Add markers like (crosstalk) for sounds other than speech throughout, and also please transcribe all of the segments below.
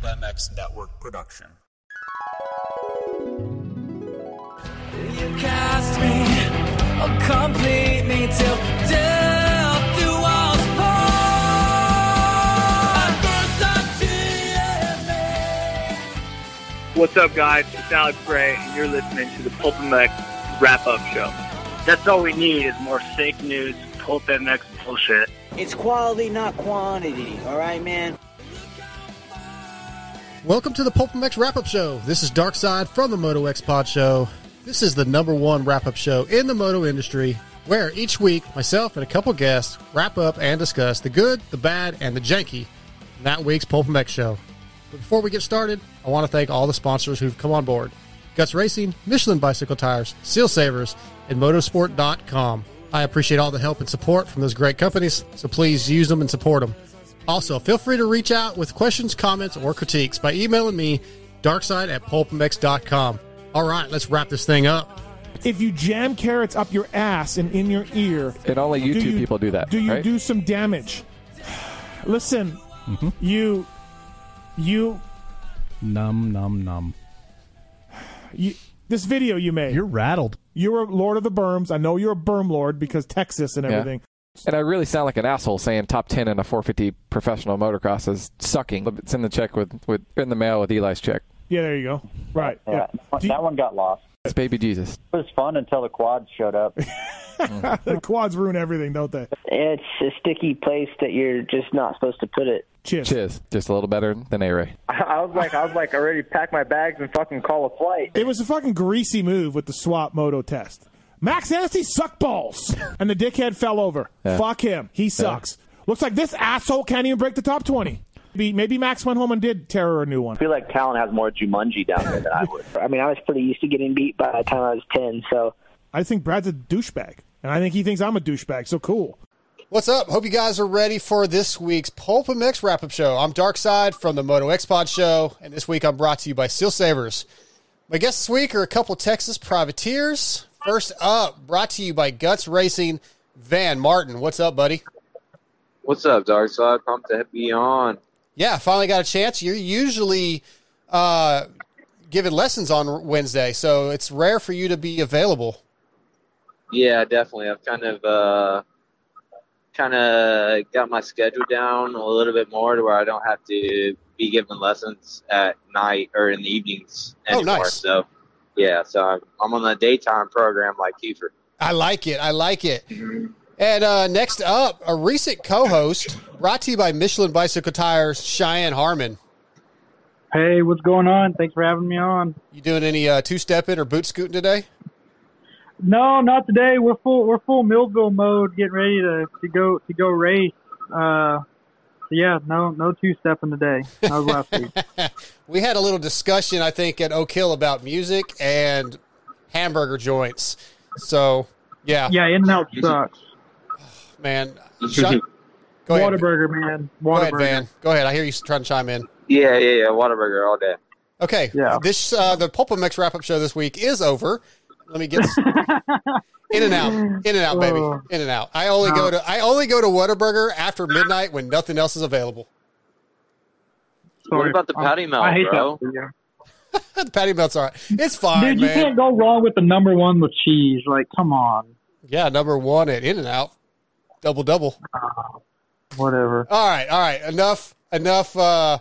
Pulp MX Network production. You cast me, oh, complete me till death do us part. First I see me. What's up, guys? It's Alex Gray, and you're listening to the Pulp MX Wrap Up Show. That's all we need is more fake news, Pulp MX bullshit. It's quality, not quantity. All right, man. Welcome to the Pulp MX Wrap Up Show. This is Darkside from the Moto X Pod Show. This is the number one wrap up show in the moto industry, where each week myself and a couple guests wrap up and discuss the good, the bad, and the janky in that week's Pulp MX show. But before we get started, I want to thank all the sponsors who've come on board Guts Racing, Michelin Bicycle Tires, Seal Savers, and Motorsport.com. I appreciate all the help and support from those great companies, so please use them and support them. Also, feel free to reach out with questions, comments, or critiques by emailing me, darkside at pulpmx.com. All right, let's wrap this thing up. if you jam carrots up your ass and in your ear, And only do YouTube you- people do that. Do you right? do some damage? (sighs) Listen, Mm-hmm. you, you, Num num num. you. This video you made. You're rattled. You're a Lord of the Berms. I know you're a Berm Lord because Texas and Yeah. everything. And I really sound like an asshole saying top ten in a 450 professional motocross is sucking. It's in the check with, with in the mail with Eli's check. Yeah, there you go. Right. Yeah, Do you- that one got lost. It's baby Jesus. It was fun until the quads showed up. (laughs) the quads ruin everything, don't they? It's a sticky place that you're just not supposed to put it. Cheers. Chiz, just a little better than A-Ray. (laughs) I was like, I was like, I already packed my bags and fucking call a flight. It was a fucking greasy move with the swap moto test. Max Hennessy suck balls, (laughs) and the dickhead fell over. Yeah. Fuck him. He sucks. Looks like this asshole can't even break the top twenty. Maybe, maybe Max went home and did terror a new one. I feel like Talon has more Jumanji down there than I would. I mean, I was pretty used to getting beat by the time I was 10, so I think Brad's a douchebag, and I think he thinks I'm a douchebag. So cool. What's up? Hope you guys are ready for this week's Pulp MX wrap up show. I'm Darkside from the Moto X Pod Show, and this week I'm brought to you by Seal Savers. My guests this week are a couple Texas privateers. First up, brought to you by Guts Racing, Vann Martin. What's up, buddy? What's up, Darkside? Pumped to be on. Yeah, finally got a chance. You're usually uh, giving lessons on Wednesday, so it's rare for you to be available. Yeah, definitely. I've kind of uh, kind of got my schedule down a little bit more to where I don't have to be giving lessons at night or in the evenings Oh, anymore. nice. So, yeah, so I'm, I'm on the daytime program like Keefer. I like it. I like it. And uh, next up, a recent co-host brought to you by Michelin Bicycle Tires, Cheyenne Harmon. Hey, what's going on? Thanks for having me on. You doing any uh, two-stepping or boot scooting today? No, not today. We're full. We're full Millville mode, getting ready to, to go to go race. Uh, so yeah, no no two stepping today. That was last week. (laughs) We had a little discussion, I think, at Oak Hill about music and hamburger joints. So, yeah, Yeah, In and Out sucks. (sighs) man. Shut- Go ahead. Whataburger, man. Go ahead, Whataburger. Vann. Go ahead. I hear you trying to chime in. Yeah, yeah, yeah. Whataburger all day. Okay. Yeah. This uh, the Pulp MX wrap up show this week is over. Let me get (laughs) in and out, (laughs) in and out, baby, Oh. in and out. I only go to I only go to Whataburger after midnight when nothing else is available. What Sorry. about the patty melt, I hate bro? that. for you. (laughs) the patty melt's all right. It's fine, Dude, you man. can't go wrong with the number one with cheese. Like, come on. Yeah, number one at In and Out, double double. Whatever. All right, all right. Enough, enough uh,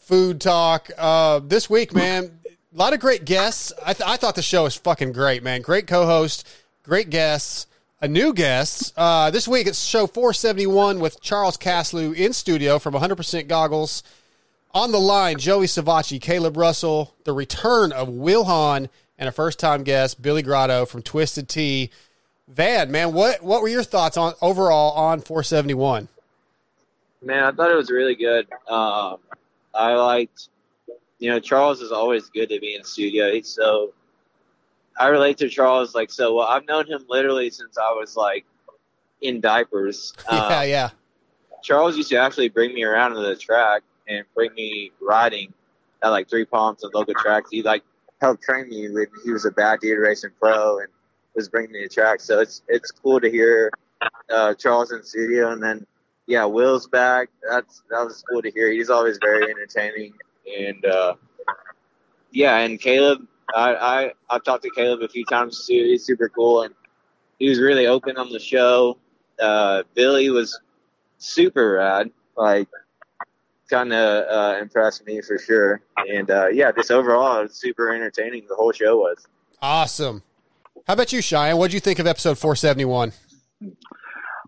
food talk. Uh, this week, man, a lot of great guests. I, th- I thought the show was fucking great, man. Great co-host, great guests, a new guest. Uh, this week it's show 471 with Charles Caslew in studio from 100% Goggles. On the line, Joey Savatgy, Caleb Russell, the return of Wil Hahn, and a first-time guest, Billy Grotto from Twisted Tea. Vann, man, what what were your thoughts on overall on 471? Man, I thought it was really good. Um, I liked, you know, Charles is always good to be in studio. He's so, I relate to Charles like so well. I've known him literally since I was like in diapers. (laughs) Yeah, Um, yeah. Charles used to actually bring me around to the track and bring me riding at like three palms and local tracks. He like helped train me when he was a bad dude racing pro and was bringing me to track. So it's it's cool to hear uh, Charles in the studio and then yeah, Wil's back. That's that was cool to hear. He's always very entertaining, and uh, yeah, and Caleb, I, I I've talked to Caleb a few times too. He's super cool, and he was really open on the show. Uh, Billy was super rad. Like, kind of uh, impressed me for sure. And uh, yeah, just overall, it was super entertaining. The whole show was. Awesome. How about you, Cheyenne? What would you think of episode 471?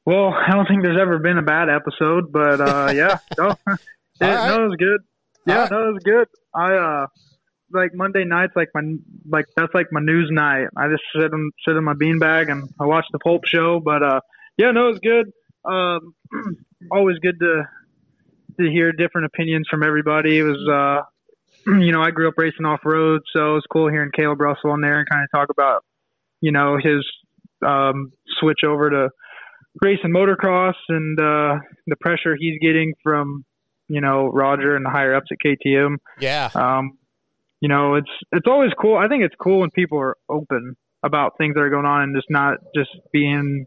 Well, I don't think there's ever been a bad episode, but uh, yeah, no, (laughs) (laughs) yeah, right. no, it was good. Yeah, right. no, it was good. I uh, like Monday nights, like my like that's like my news night. I just sit in sit in my beanbag and I watch the Pulp show. But uh, yeah, no, it was good. Um, (clears throat) always good to to hear different opinions from everybody. It was uh, (clears throat) you know, I grew up racing off road, so it was cool hearing Caleb Russell on there and kind of talk about you know his um, switch over to racing motocross and uh, the pressure he's getting from you know Roger and the higher ups at KTM. Yeah. Um, you know, it's it's always cool. I think it's cool when people are open about things that are going on and just not just being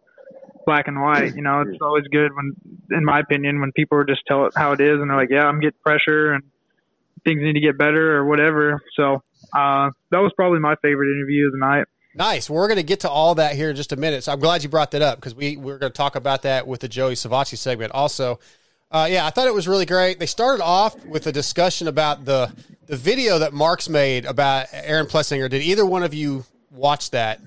black and white. You know, it's always good when, in my opinion, when people are just tell it how it is and they're like, yeah, I'm getting pressure and things need to get better or whatever. So uh, that was probably my favorite interview of the night. Nice. We're going to get to all that here in just a minute. So I'm glad you brought that up because we we're going to talk about that with the Joey Savatgy segment also. Uh, yeah, I thought it was really great. They started off with a discussion about the the video that Marks made about Aaron Plessinger. Did either one of you watch that?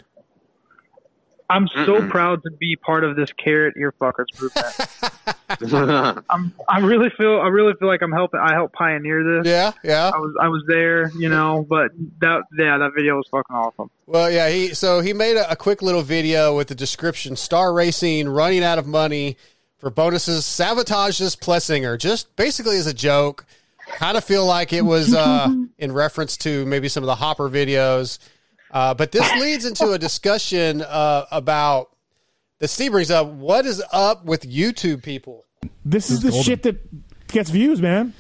I'm so proud to be part of this carrot ear fuckers movement. (laughs) I'm I really feel I really feel like I'm helping I helped pioneer this. Yeah, yeah. I was I was there, you know, but that yeah, that video was fucking awesome. Well, yeah, he so he made a, a quick little video with the description: Star Racing running out of money for bonuses, sabotages Plessinger, just basically as a joke. Kind of feel like it was uh, (laughs) in reference to maybe some of the Hopper videos, uh, but this leads into a discussion uh, about that Steve brings up. What is up with YouTube people? This is the golden. shit that gets views, man.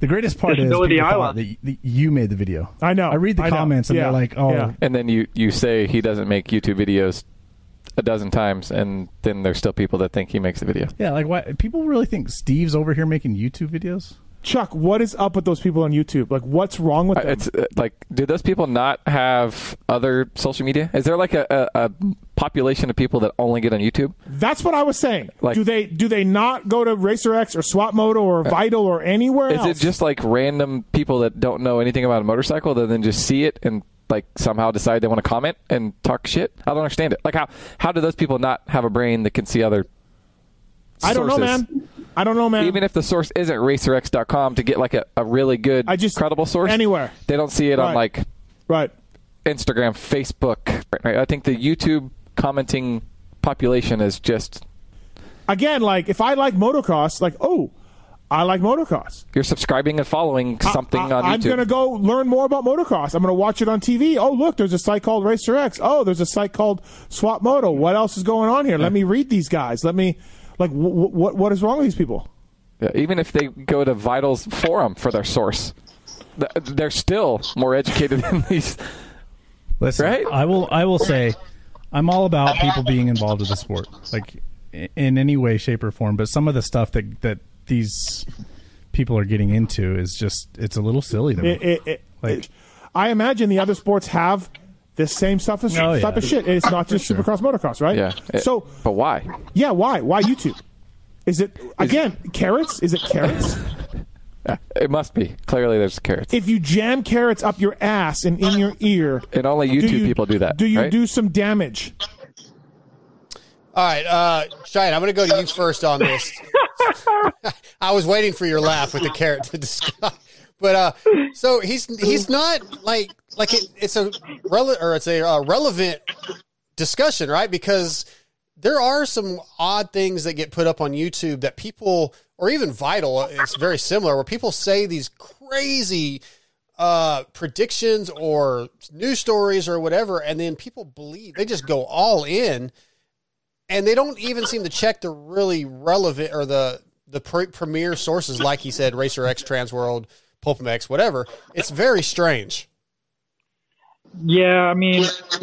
The greatest part is Disability people thought Island. that you, that you made the video. I know. I read the I know. comments and Yeah. they're like, "Oh, Yeah. And then you you say he doesn't make YouTube videos a dozen times, and then there's still people that think he makes the video. yeah." Like, why? People really think Steve's over here making YouTube videos? Chuck, what is up with those people on YouTube? Like, what's wrong with Uh, them? It's uh, like, do those people not have other social media? Is there like a, a, a population of people that only get on YouTube? That's what I was saying. Like- do they do they not go to Racer X or Swap Moto or Vital or anywhere Uh, Is else? it just like random people that don't know anything about a motorcycle that then just see it and like somehow decide they want to comment and talk shit? I don't understand it. Like how how do those people not have a brain that can see other? I don't know, man. I don't know, man. Even if the source isn't racerx.com to get like a, a really good, I just- credible source, anywhere. they don't see it on like right. Instagram, Facebook. Right? I think the YouTube commenting population is just Again, like if I like motocross, like oh, I like motocross. you're subscribing and following something I, on I'm gonna go learn more about motocross. I'm gonna watch it on TV. Oh, look, there's a site called Racer X. Oh, there's a site called Swap Moto. What else is going on here? Let me read these guys. Let me like wh- wh- what what is wrong with these people? Yeah, even if they go to Vital's forum for their source, they're still more educated (laughs) than these. Listen, Right? I will. I will say, I'm all about people being involved in the sport, like in any way, shape, or form. But some of the stuff that that these people are getting into is just it's a little silly to me. It, it, it, Like- it- I imagine the other sports have this same stuff as Oh, yeah. type of shit. It's not just sure. Supercross, motocross, right? Yeah. It- so but why? yeah, why? Why YouTube? Is it again carrots? Is it carrots? (laughs) It must be. Clearly, there's carrots. if you jam carrots up your ass and in your ear, and only do YouTube you- people do that. Do you right? do some damage? All right, uh, Cheyenne, I'm going to go to you first on this. (laughs) I was waiting for your laugh with the carrot to discuss. But uh, so he's he's not like like it, it's a rele- or it's a uh, relevant discussion, right? Because there are some odd things that get put up on YouTube that people or even Vital, it's very similar, where people say these crazy uh, predictions or news stories or whatever, and then people believe they just go all in and they don't even seem to check the really relevant or the the pre- premier sources, like he said, Racer X, Trans Transworld, Pulp MX, whatever. It's very strange. Yeah, I mean, (laughs)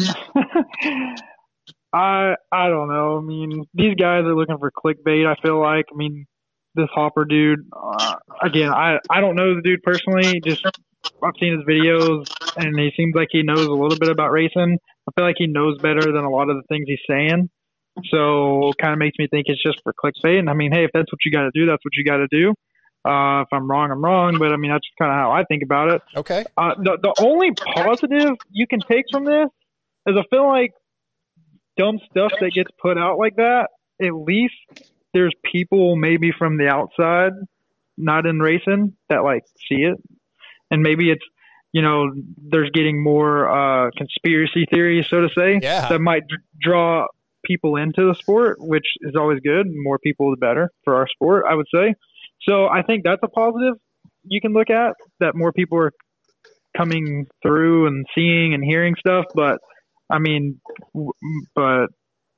I I don't know. I mean, these guys are looking for clickbait. I feel like. I mean, this Hopper dude. Uh, again, I I don't know the dude personally. Just I've seen his videos, and he seems like he knows a little bit about racing. I feel like he knows better than a lot of the things he's saying. So it kind of makes me think it's just for clickbait. And I mean, hey, if that's what you got to do, that's what you got to do. Uh, if I'm wrong, I'm wrong. But I mean, that's kind of how I think about it. Okay. Uh, the the only positive you can take from this is I feel like dumb stuff that gets put out like that. At least there's people maybe from the outside, not in racing, that like see it, and maybe it's you know there's getting more uh, conspiracy theories, so to say, Yeah. that might d- draw people into the sport, which is always good. More people, the better for our sport, I would say. So I think that's a positive you can look at that more people are coming through and seeing and hearing stuff. But I mean, but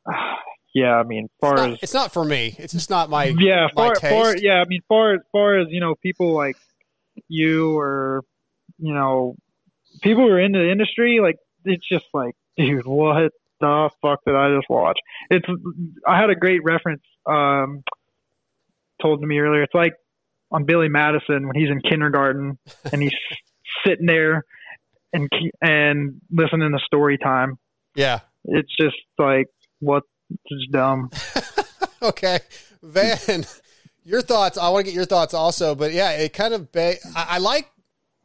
(sighs) yeah, I mean, far as It's not for me. It's just not my yeah, my far, taste. far, yeah. I mean, far as far as you know, people like you or you know, people who are in the industry, like it's just like, (laughs) dude, what the fuck did I just watch? It's I had a great reference um told to me earlier. It's like on Billy Madison when he's in kindergarten (laughs) and he's sitting there and and listening to story time. Yeah. It's just like what is dumb. (laughs) okay, Vann, your thoughts. I want to get your thoughts also, but yeah, it kind of. Ba- I, I like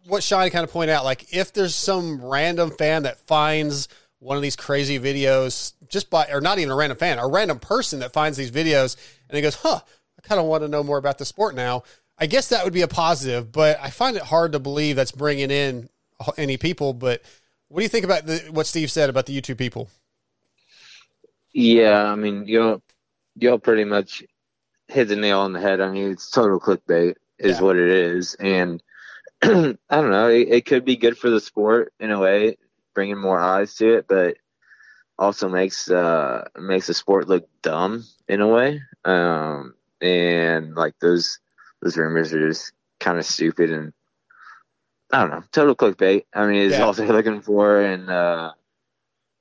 what Shiny kind of pointed out. Like, if there's some random fan that finds one of these crazy videos, just by, or not even a random fan, a random person that finds these videos and he goes, "Huh, I kind of want to know more about the sport now." I guess that would be a positive, but I find it hard to believe that's bringing in any people. But what do you think about the, what Steve said about the YouTube people? Yeah, I mean, you'll you'll pretty much hit the nail on the head. I mean, it's total clickbait is Yeah. what it is, and (clears throat) I don't know. It, it could be good for the sport in a way, bringing more eyes to it, but also makes uh makes the sport look dumb in a way. Um, and like those those rumors are just kind of stupid and I don't know, total clickbait. I mean, it's Yeah. all they're looking for, and uh,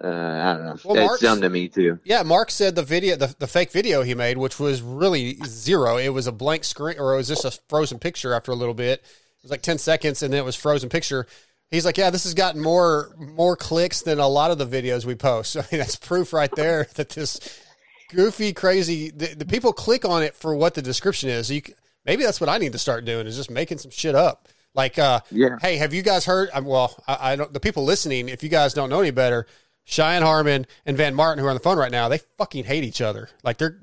uh, I don't know. Well, it's Mark's- dumb to me too. Yeah, Mark said the video, the, the fake video he made, which was really zero. It was a blank screen, or it was just a frozen picture. After a little bit, it was like ten seconds, and then it was frozen picture. He's like, "Yeah, this has gotten more more clicks than a lot of the videos we post." (laughs) I mean, that's proof right there (laughs) that this goofy, crazy. The, the people click on it for what the description is. You maybe that's what I need to start doing is just making some shit up. Like, uh, Yeah. hey, have you guys heard? um, Well, I, I don't. The people listening, if you guys don't know any better, Cheyenne Harmon and Vann Martin, who are on the phone right now, they fucking hate each other. Like they're,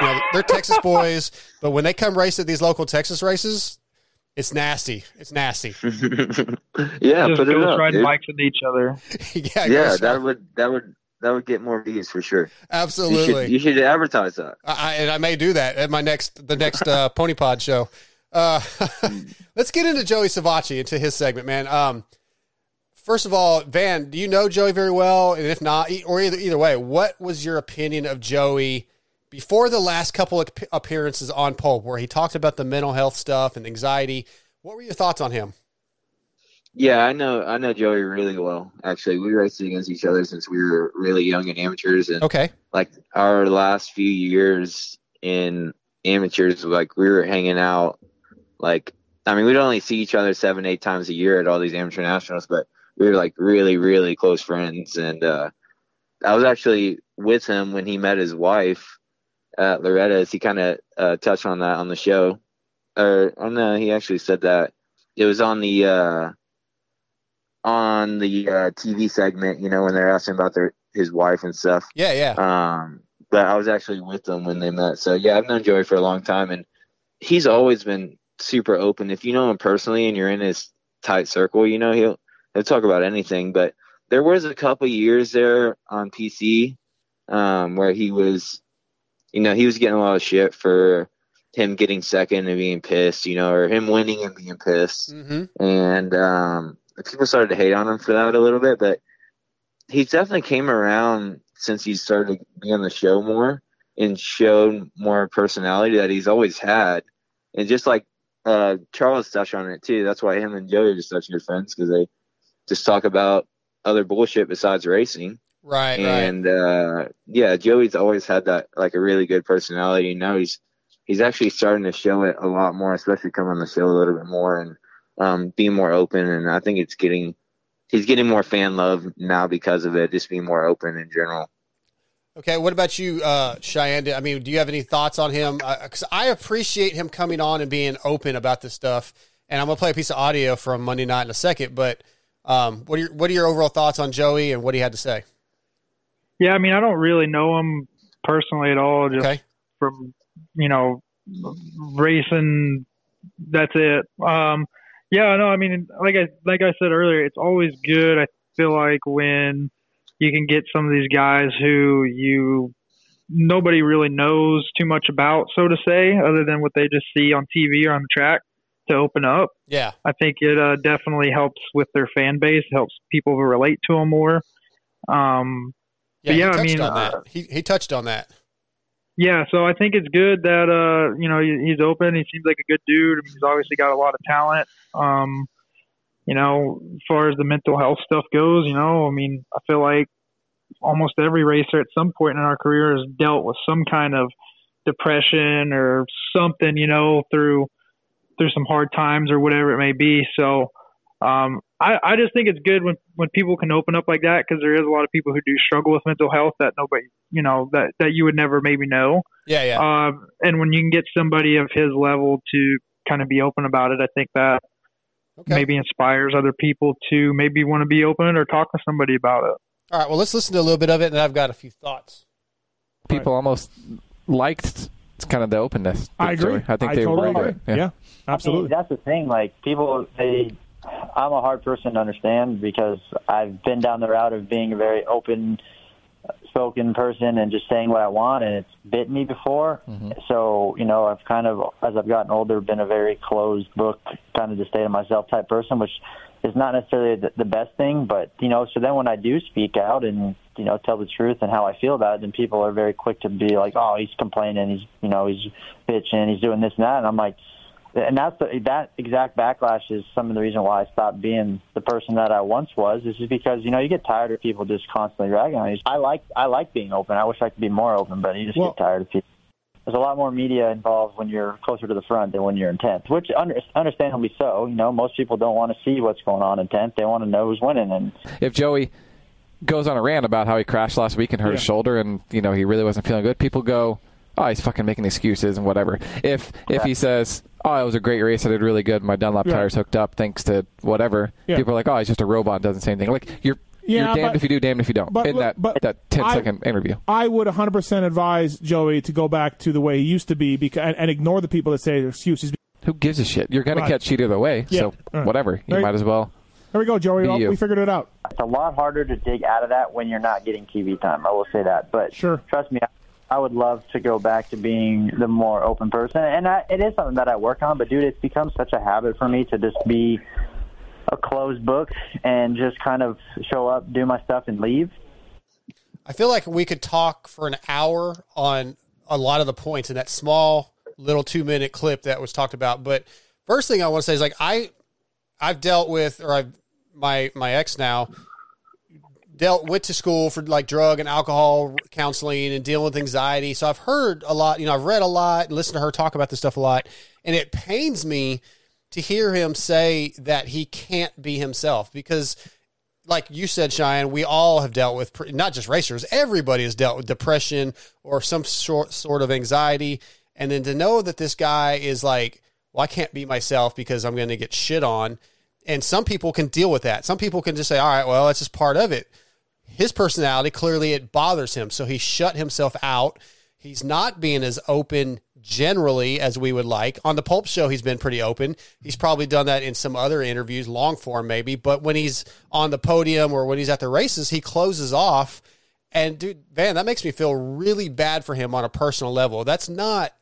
you know, they're Texas boys, but when they come race at these local Texas races, it's nasty. It's nasty. (laughs) yeah, Just put it ghost up, riding dude. bikes into each other. (laughs) yeah, yeah, Ghost that Ride. would that would that would get more views for sure. You absolutely. should, you should advertise that. I, I- and I may do that at my next the next uh, (laughs) Pony Pod show. Uh, let's get into Joey Savatgy into his segment, man. Um, first of all, Vann, do you know Joey very well? And if not, e- or either either way, what was your opinion of Joey before the last couple of appearances on Pulp, where he talked about the mental health stuff and anxiety? What were your thoughts on him? Yeah, I know I know Joey really well. Actually, we raced against each other since we were really young and amateurs, and Okay, like our last few years in amateurs, like we were hanging out. Like, I mean, we'd only see each other seven, eight times a year at all these amateur nationals, but we were like really, really close friends. And uh, I was actually with him when he met his wife at Loretta's. He kind of uh, touched on that on the show, or oh no, he actually said that it was on the uh, on the uh, TV segment. You know, when they're asking about their his wife and stuff. yeah, yeah, Um, but I was actually with them when they met. So yeah, I've known Joey for a long time, and he's always been super open. If you know him personally and you're in his tight circle, you know he'll he'll talk about anything. But there was a couple years there on PC um, where he was, you know, he was getting a lot of shit for him getting second and being pissed, you know, or him winning and being pissed hmm and um, people started to hate on him for that a little bit. But he definitely came around since he started to be on the show more and showed more personality that he's always had. And just like uh, Charles touched on it too, that's why him and Joey are just such good friends because they just talk about other bullshit besides racing. Right, right. And uh, yeah, Joey's always had that like a really good personality. Now he's he's actually starting to show it a lot more, especially coming on the show a little bit more and um, being more open. And I think it's getting he's getting more fan love now because of it, just being more open in general. Okay, what about you, uh, Cheyenne? I mean, do you have any thoughts on him? Because I appreciate him coming on and being open about this stuff. And I'm gonna play a piece of audio from Monday night in a second. But um, what are your what are your overall thoughts on Joey and what he had to say? Yeah, I mean, I don't really know him personally at all. Just Okay. from you know racing. That's it. Um, yeah, no, I mean, like I like I said earlier, it's always good. I feel like when you can get some of these guys who you nobody really knows too much about, so to say, other than what they just see on TV or on the track, to open up. Yeah. I think it uh, definitely helps with their fan base, helps people relate to them more. Um, Yeah, yeah, he I mean, on uh. He he touched on that. yeah, so I think it's good that uh, you know he- he's open. He seems like a good dude. I mean, he's obviously got a lot of talent. Um, you know, as far as the mental health stuff goes, you know, I mean, I feel like almost every racer at some point in our career has dealt with some kind of depression or something, you know, through through some hard times or whatever it may be. So um, I, I just think it's good when, when people can open up like that because there is a lot of people who do struggle with mental health that nobody, you know, that, that you would never maybe know. Yeah, yeah. Um, and when you can get somebody of his level to kind of be open about it, I think that maybe inspires other people to maybe want to be open or talk to somebody about it. All right. Well, let's listen to a little bit of it, and then I've got a few thoughts. People almost liked kind of the openness. I agree. Joey. I think I they totally were agree. Yeah, absolutely. I mean, that's the thing. Like people, they. I'm a hard person to understand because I've been down the route of being a very open spoken person and just saying what I want, and it's bit me before. Mm-hmm. So you know, I've kind of, as I've gotten older, been a very closed book, kind of just stay to myself type person, which is not necessarily the, the best thing. But you know, so then when I do speak out and you know tell the truth and how I feel about it, then people are very quick to be like, "Oh, he's complaining, he's you know he's bitching, he's doing this and that," and I'm like. And that's the, that exact backlash is some of the reason why I stopped being the person that I once was. Is just because you know you get tired of people just constantly ragging on you. I like I like being open. I wish I could be more open, but you just get tired of people. There's a lot more media involved when you're closer to the front than when you're in tenth, which under, understandably so. You know, most people don't want to see what's going on in tenth. They want to know who's winning. And if Joey goes on a rant about how he crashed last week and hurt his shoulder and you know he really wasn't feeling good, people go, "Oh, he's fucking making excuses and whatever." If if he says, "Oh, it was a great race. I did really good. My Dunlop Yeah. tires hooked up thanks to whatever," Yeah. people are like, "Oh, he's just a robot. Doesn't say anything." Like you're Yeah, you're damned but- if you do, damned if you don't. but in that but that 10 I- second interview. I would 100% advise Joey to go back to the way he used to be because, and, and ignore the people that say excuses. Who gives a shit? You're gonna Right. catch either way. Yeah. So All right. whatever. You Right. might as well. There we go, Joey. Be Well, you. we figured it out. it's a lot harder to dig out of that when you're not getting TV time. I will say that. But sure. trust me, I- would love to go back to being the more open person, and I, it is something that I work on. But dude, it's become such a habit for me to just be a closed book and just kind of show up, do my stuff, and leave. I feel like we could talk for an hour on a lot of the points in that small little two minute clip that was talked about. But first thing I want to say is like I I've dealt with or I've my my ex now dealt went to school for like drug and alcohol counseling and dealing with anxiety. So I've heard a lot, you know, I've read a lot and listened to her talk about this stuff a lot. And it pains me to hear him say that he can't be himself because like you said, Cheyenne, we all have dealt with pre- not just racers. Everybody has dealt with depression or some sort sort of anxiety, and then to know that this guy is like, well, I can't be myself because I'm going to get shit on. And some people can deal with that. Some people can just say, all right, well, that's just part of it. His personality clearly it bothers him, so he shut himself out. He's not being as open generally as we would like. On the Pulp Show, he's been pretty open. He's probably done that in some other interviews, long form maybe. But when he's on the podium or when he's at the races, he closes off. And dude, Vann, that makes me feel really bad for him on a personal level. That's not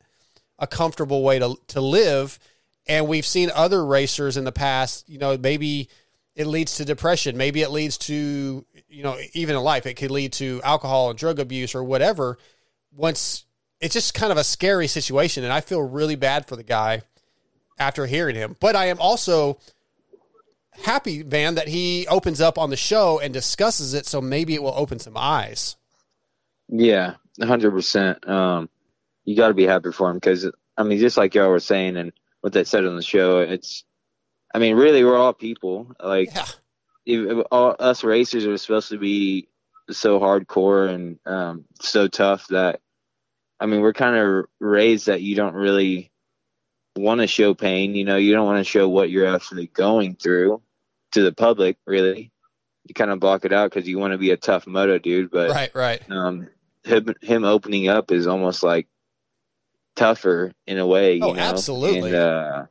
a comfortable way to to live. And we've seen other racers in the past, you know, maybe it leads to depression, maybe it leads to, you know, even in life, it could lead to alcohol and drug abuse or whatever. Once it's just kind of a scary situation, and I feel really bad for the guy after hearing him. But I am also happy, Vann, that he opens up on the show and discusses it, so maybe it will open some eyes. Yeah, hundred percent. Um, you got to be happy for him because I mean, just like y'all were saying and what they said on the show, it's, I mean, really, we're all people. Like, if, all, us racers are supposed to be so hardcore and um, so tough that, I mean, we're kind of raised that you don't really want to show pain. You know, you don't want to show what you're actually going through to the public, really. You kind of block it out because you want to be a tough moto dude. But Right, right. um, him, him opening up is almost like tougher in a way. You Oh, know? absolutely. And, uh,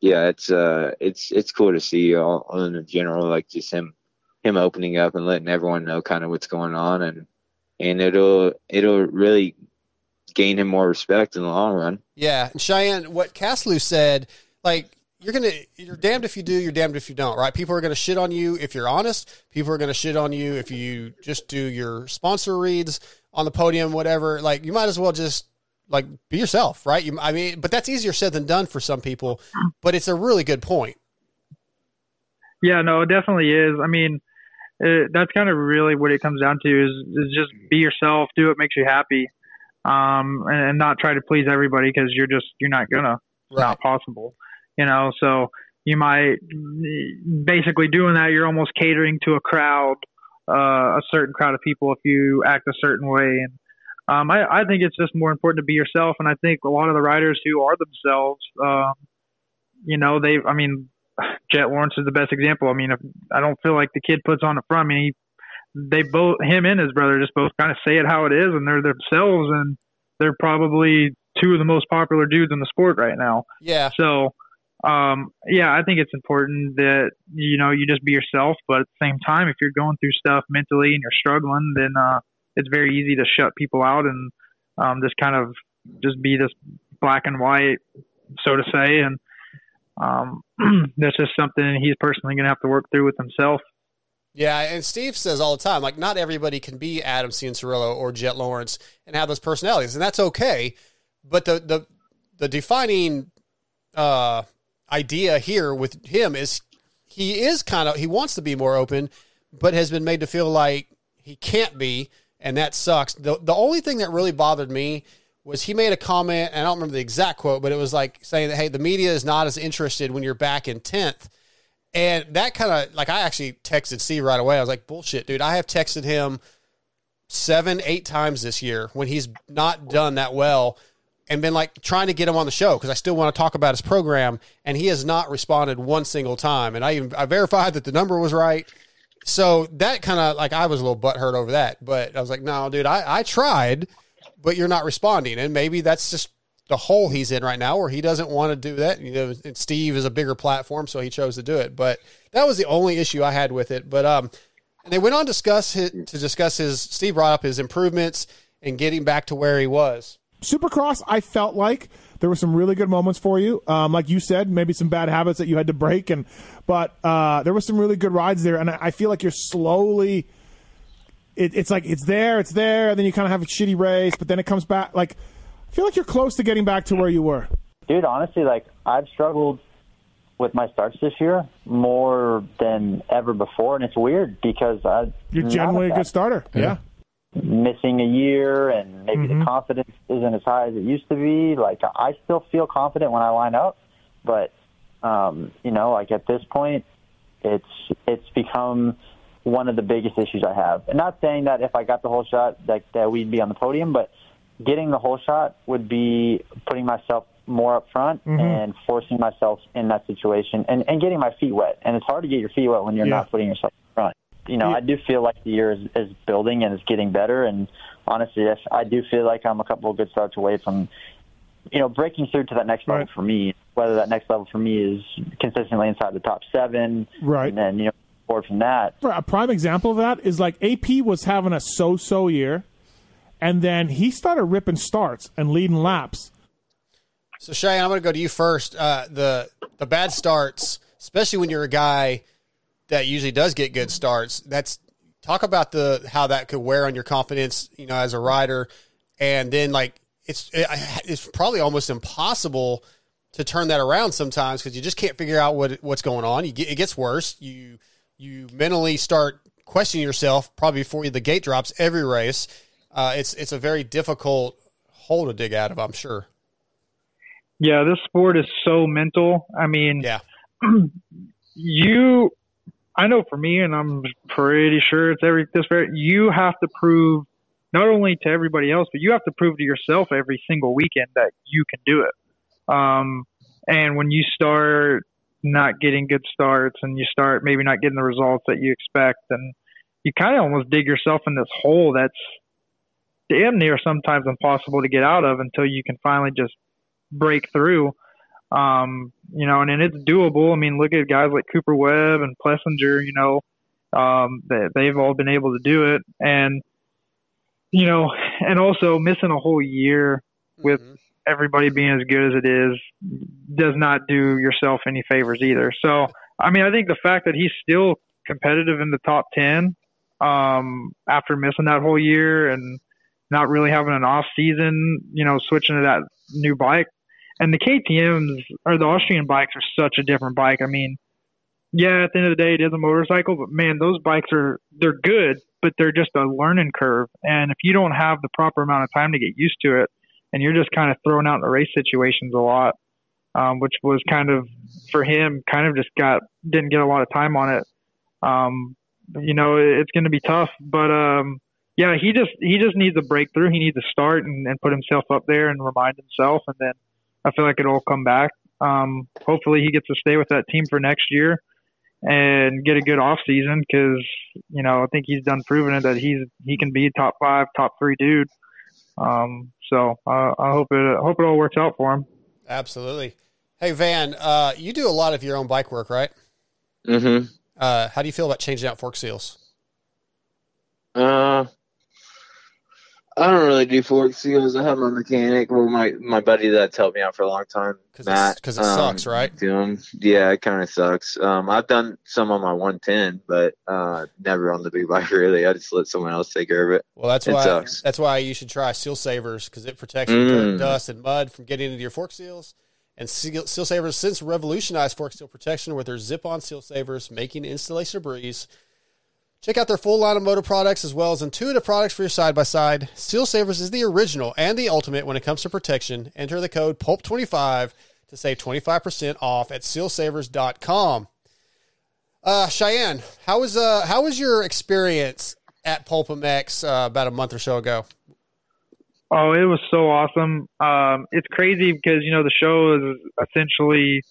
yeah, it's uh, it's it's cool to see all in general, like just him him opening up and letting everyone know kind of what's going on, and and it'll it'll really gain him more respect in the long run. Yeah, and Cheyenne, what Caslew said, like you're gonna, you're damned if you do, you're damned if you don't, right? People are gonna shit on you if you're honest. People are gonna shit on you if you just do your sponsor reads on the podium, whatever. Like you might as well just like be yourself, right? You, I mean, but that's easier said than done for some people. But it's a really good point. Yeah, no, it definitely is. I mean, it, that's kind of really what it comes down to is is just be yourself, do what makes you happy, um, and, and not try to please everybody because you're just you're not gonna. It's not possible, you know. So you might basically doing that. You're almost catering to a crowd, uh, a certain crowd of people if you act a certain way. And um, I, I think it's just more important to be yourself. And I think a lot of the riders who are themselves, um, you know, they. I mean, Jet Lawrence is the best example. I mean, if, I don't feel like the kid puts on the front. I mean, he, they both, him and his brother, just both kind of say it how it is, and they're themselves, and they're probably two of the most popular dudes in the sport right now. Yeah. So, um, yeah, I think it's important that you know you just be yourself, but at the same time, if you're going through stuff mentally and you're struggling, then uh, it's very easy to shut people out and um, just kind of just be this black and white, so to say, and um, (clears throat) that's just something he's personally going to have to work through with himself. Yeah, and Steve says all the time, like not everybody can be Adam Cianciarulo or Jet Lawrence and have those personalities, and that's okay. But the the the defining uh, idea here with him is he is kind of he wants to be more open, but has been made to feel like he can't be, and that sucks. The the only thing that really bothered me was he made a comment, and I don't remember the exact quote, but it was like saying that hey, the media is not as interested when you're back in tenth. And that kind of like I actually texted C right away. I was like, bullshit, dude. I have texted him seven, eight times this year when he's not done that well and been like trying to get him on the show because I still want to talk about his program. And he has not responded one single time. And I even I verified that the number was right. So that kind of like I was a little butthurt over that. But I was like, no, dude, I, I tried, but you're not responding. And maybe that's just the hole he's in right now where he doesn't want to do that. You know, Steve is a bigger platform, so he chose to do it. But that was the only issue I had with it. But um, and they went on to discuss his, to discuss his. Steve brought up his improvements and getting back to where he was. Supercross, I felt like there were some really good moments for you. Um, like you said, maybe some bad habits that you had to break, and but uh, there were some really good rides there. And I, I feel like you're slowly. It, it's like it's there, it's there, and then you kind of have a shitty race, but then it comes back. Like I feel like you're close to getting back to where you were. Dude, honestly, like I've struggled with my starts this year more than ever before, and it's weird because I You're generally a good starter. Yeah. Missing a year and maybe Mm-hmm. the confidence isn't as high as it used to be. Like I still feel confident when I line up, but um, you know, like at this point, it's it's become one of the biggest issues I have. And not saying that if I got the holeshot, like that we'd be on the podium, but getting the holeshot would be putting myself more up front Mhm. and forcing myself in that situation and, and getting my feet wet. And it's hard to get your feet wet when you're Yeah. not putting yourself. You know, I do feel like the year is, is building and it's getting better. And honestly, yes, I do feel like I'm a couple of good starts away from, you know, breaking through to that next level for me. Whether that next level for me is consistently inside the top seven, Right. And then you know, forward from that. Right, A prime example of that is like AP was having a so-so year, and then he started ripping starts and leading laps. So Cheyenne, I'm going to go to you first. Uh, the the bad starts, especially when you're a guy that usually does get good starts. That's talk about the how that could wear on your confidence, you know, as a rider, and then like it's it, it's probably almost impossible to turn that around sometimes because you just can't figure out what what's going on. You get it gets worse. You you mentally start questioning yourself probably before the gate drops every race. Uh, it's it's a very difficult hole to dig out of. I'm sure. yeah, this sport is so mental. I mean, yeah, (clears throat) you. I know for me, and I'm pretty sure it's every this very. You have to prove not only to everybody else, but you have to prove to yourself every single weekend that you can do it. Um, and when you start not getting good starts and you start maybe not getting the results that you expect, and you kind of almost dig yourself in this hole that's damn near sometimes impossible to get out of until you can finally just break through. Um, you know, and, and it's doable. I mean, look at guys like Cooper Webb and Plessinger, you know, um, they, they've all been able to do it. And, you know, and also missing a whole year with everybody being as good as it is does not do yourself any favors either. So, I mean, I think the fact that he's still competitive in the top 10 um, after missing that whole year and not really having an off season, you know, switching to that new bike. And the KTM's or the Austrian bikes are such a different bike. I mean, yeah, at the end of the day, it is a motorcycle, but man, those bikes are they're good, but they're just a learning curve. And if you don't have the proper amount of time to get used to it, and you're just kind of thrown out in race situations a lot, um, which was kind of for him, kind of just got didn't get a lot of time on it. Um, you know, it's going to be tough, but um, yeah, he just he just needs a breakthrough. He needs to start and, and put himself up there and remind himself, and then I feel like it'll all come back. Um, hopefully, he gets to stay with that team for next year and get a good off season because you know I think he's done proving it that he's he can be a top five, top three dude. Um, so uh, I hope it I hope it all works out for him. Absolutely. Hey Vann, uh, you do a lot of your own bike work, right? Mm-hmm. Uh, how do you feel about changing out fork seals? Uh, I don't really do fork seals. I have my mechanic, well, my my buddy that's helped me out for a long time, Matt. Because it sucks, right? Do 'em. Yeah, it kind of sucks. Um, I've done some on my 110, but uh, never on the big bike. (laughs) Really, I just let someone else take care of it. Well, that's it why sucks. that's why you should try Seal Savers because it protects from dirt, Mm. dust, and mud from getting into your fork seals. And Seal, seal Savers since revolutionized fork seal protection with their zip-on seal savers, making installation a breeze. Check out their full line of motor products as well as intuitive products for your side by side. Seal Savers is the original and the ultimate when it comes to protection. Enter the code PULP25 to save 25% off at sealsavers.com. Uh, Cheyenne, how was uh how was your experience at Pulp MX uh, about a month or so ago? Oh, it was so awesome. Um, it's crazy because you know the show is essentially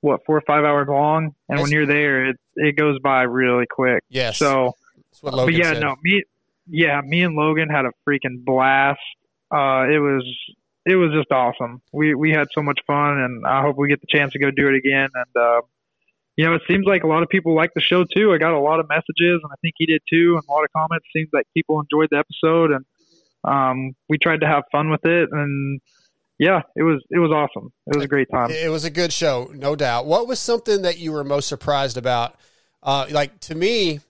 what four or five hours long, and when you're there, it it goes by really quick. Yes. So, That's but yeah, said. no, me, yeah, me and Logan had a freaking blast. Uh, it was it was just awesome. We we had so much fun, and I hope we get the chance to go do it again. And uh, you know, it seems like a lot of people like the show too. I got a lot of messages, and I think he did too, and a lot of comments. Seems like people enjoyed the episode, and um, we tried to have fun with it, and yeah, it was it was awesome. It was a great time. It was a good show, no doubt. What was something that you were most surprised about? Uh, like to me,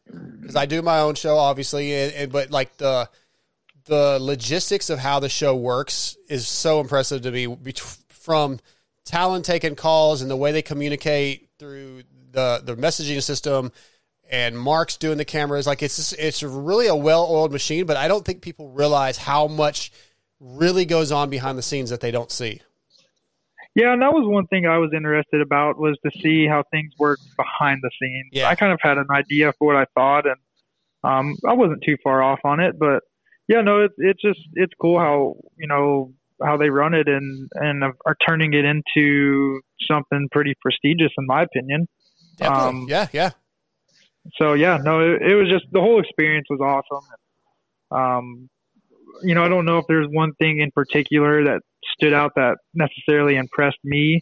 because I do my own show, obviously, and, and but like the the logistics of how the show works is so impressive to me. From talent taking calls and the way they communicate through the the messaging system, and Mark's doing the cameras. Like it's just, it's really a well oiled machine. But I don't think people realize how much really goes on behind the scenes that they don't see. Yeah, and that was one thing I was interested about was to see how things work behind the scenes. Yeah. I kind of had an idea for what I thought, and um, I wasn't too far off on it. But yeah, no, it's it's just it's cool how you know how they run it and and are turning it into something pretty prestigious, in my opinion. Definitely. Um, yeah, yeah. so yeah, no, it, it was just the whole experience was awesome. Um, you know, I don't know if there's one thing in particular that stood out that necessarily impressed me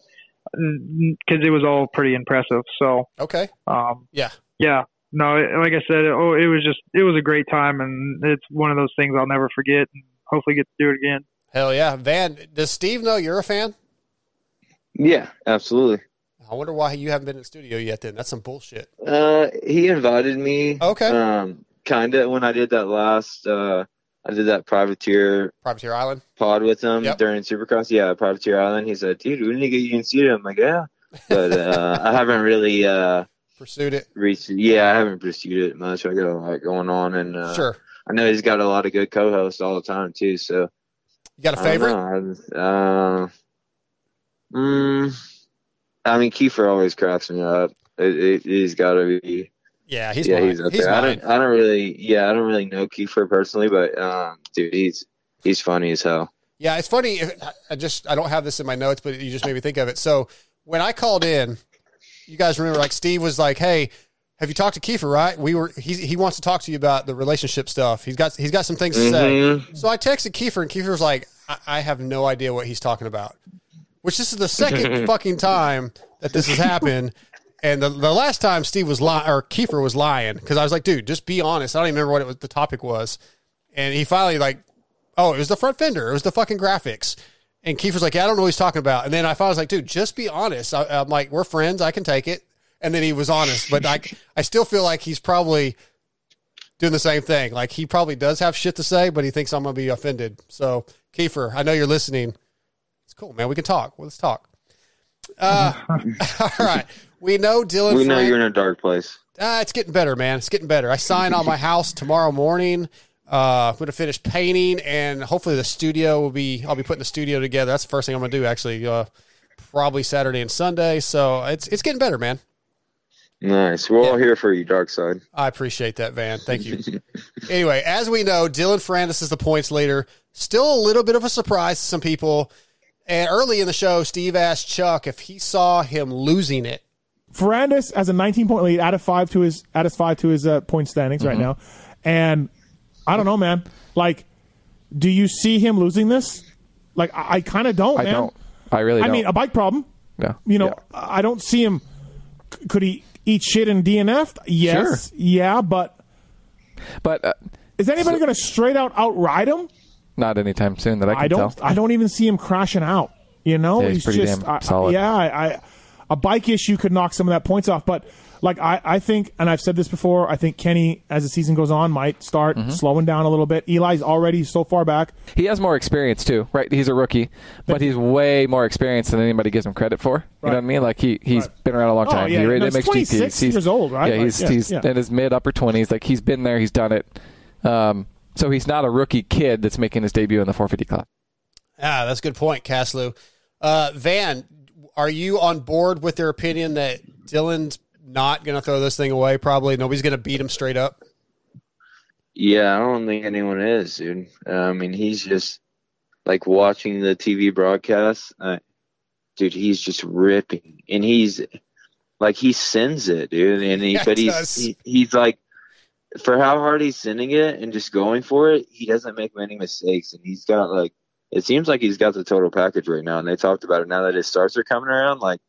because it was all pretty impressive. So Okay. um, Yeah. yeah, no, like I said, oh, it was just it was a great time, and it's one of those things I'll never forget, and hopefully get to do it again. Hell yeah. Vann, does Steve know you're a fan? Yeah, absolutely. I wonder why you haven't been in the studio yet then. That's some bullshit. Uh, he invited me. Okay. Um, kind of when I did that last. Uh, I did that privateer Privateer Island. pod with him Yep. during Supercross. Yeah, privateer island. He said, "Dude, we need to get you in studio." I'm like, "Yeah," but uh, (laughs) I haven't really uh, Pursued it. reached. Yeah, I haven't pursued it much. I got a lot going on, and uh, Sure. I know he's got a lot of good co-hosts all the time too. So You got a favorite? I- Uh, Mm, I mean, Keefer always cracks me up. It, it, he's got to be. Yeah, he's yeah, mine. he's up He's there. I don't, I don't really, yeah, I don't really know Keefer personally, but um, dude, he's he's funny as hell. Yeah, it's funny. I just I don't have this in my notes, but you just made me think of it. So when I called in, you guys remember like Steve was like, "Hey, have you talked to Keefer? Right? We were he he wants to talk to you about the relationship stuff. He's got he's got some things to say." So I texted Keefer, and Keefer was like, I, "I have no idea what he's talking about." Which this is the second (laughs) fucking time that this has happened. And the, the last time Steve was lying, or Keefer was lying, because I was like, dude, just be honest. I don't even remember what it was, the topic was. And he finally, like, oh, it was the front fender. It was the fucking graphics. And Keefer's like, yeah, I don't know what he's talking about. And then I finally was like, dude, just be honest. I, I'm like, we're friends. I can take it. And then he was honest. But I, I still feel like he's probably doing the same thing. Like, he probably does have shit to say, but he thinks I'm going to be offended. So, Keefer, I know you're listening. It's cool, man. We can talk. Well, let's talk. Uh, (laughs) (laughs) all right. We know Dylan. we know Frank- you're in a dark place. uh, it's getting better, man. It's getting better. I sign on my (laughs) house tomorrow morning. Uh, I'm going to finish painting, and hopefully the studio will be. I'll be putting the studio together. That's the first thing I'm going to do. Actually, uh, probably Saturday and Sunday. So it's it's getting better, man. Nice. We're all here for you, Darkside. I appreciate that, Vann. Thank you. anyway, as we know, Dylan Ferrandis is the points leader. Still a little bit of a surprise to some people. And early in the show, Steve asked Chuck if he saw him losing it. Ferrandis has a 19 point lead out of five to his out of five to his uh, point standings right Mhm. now, and I don't know, man. Like, do you see him losing this? Like, I, I kind of don't, I man. don't. I really I don't. mean, a bike problem. Yeah. You know, I don't see him. c- Could he eat shit and DNF? Yes. Yeah, but but uh, is anybody going to straight out outride him? Not anytime soon that I can I don't. tell. I don't even see him crashing out. You know, Yeah, he's pretty just damn I- I- solid. yeah, I, I, a bike issue could knock some of that points off, but like I, I think, and I've said this before, I think Kenny, as the season goes on, might start Mm-hmm. slowing down a little bit. Eli's already so far back. He has more experience too, right? He's a rookie, but he's way more experienced than anybody gives him credit for. You know what I mean? Like he he's been around a long time. Oh, time. yeah, he no, he's MXGPs. 26 He's years old, right? Yeah, Like, he's yeah, he's yeah. in his mid upper twenties. Like he's been there. He's done it. Um, so he's not a rookie kid that's making his debut in the 450 class. Ah, that's a good point, Caslu. Uh, Vann, are you on board with their opinion that Dylan's not going to throw this thing away? Probably nobody's going to beat him straight up. Yeah, I don't think anyone is, dude. Uh, I mean, he's just like watching the TV broadcast. Uh, dude, he's just ripping, and he's like he sends it, dude. And he, (laughs) Yeah, but he's he, he's like for how hard he's sending it and just going for it, he doesn't make many mistakes, and he's got like it seems like he's got the total package right now. And they talked about it now that his starts are coming around. Like,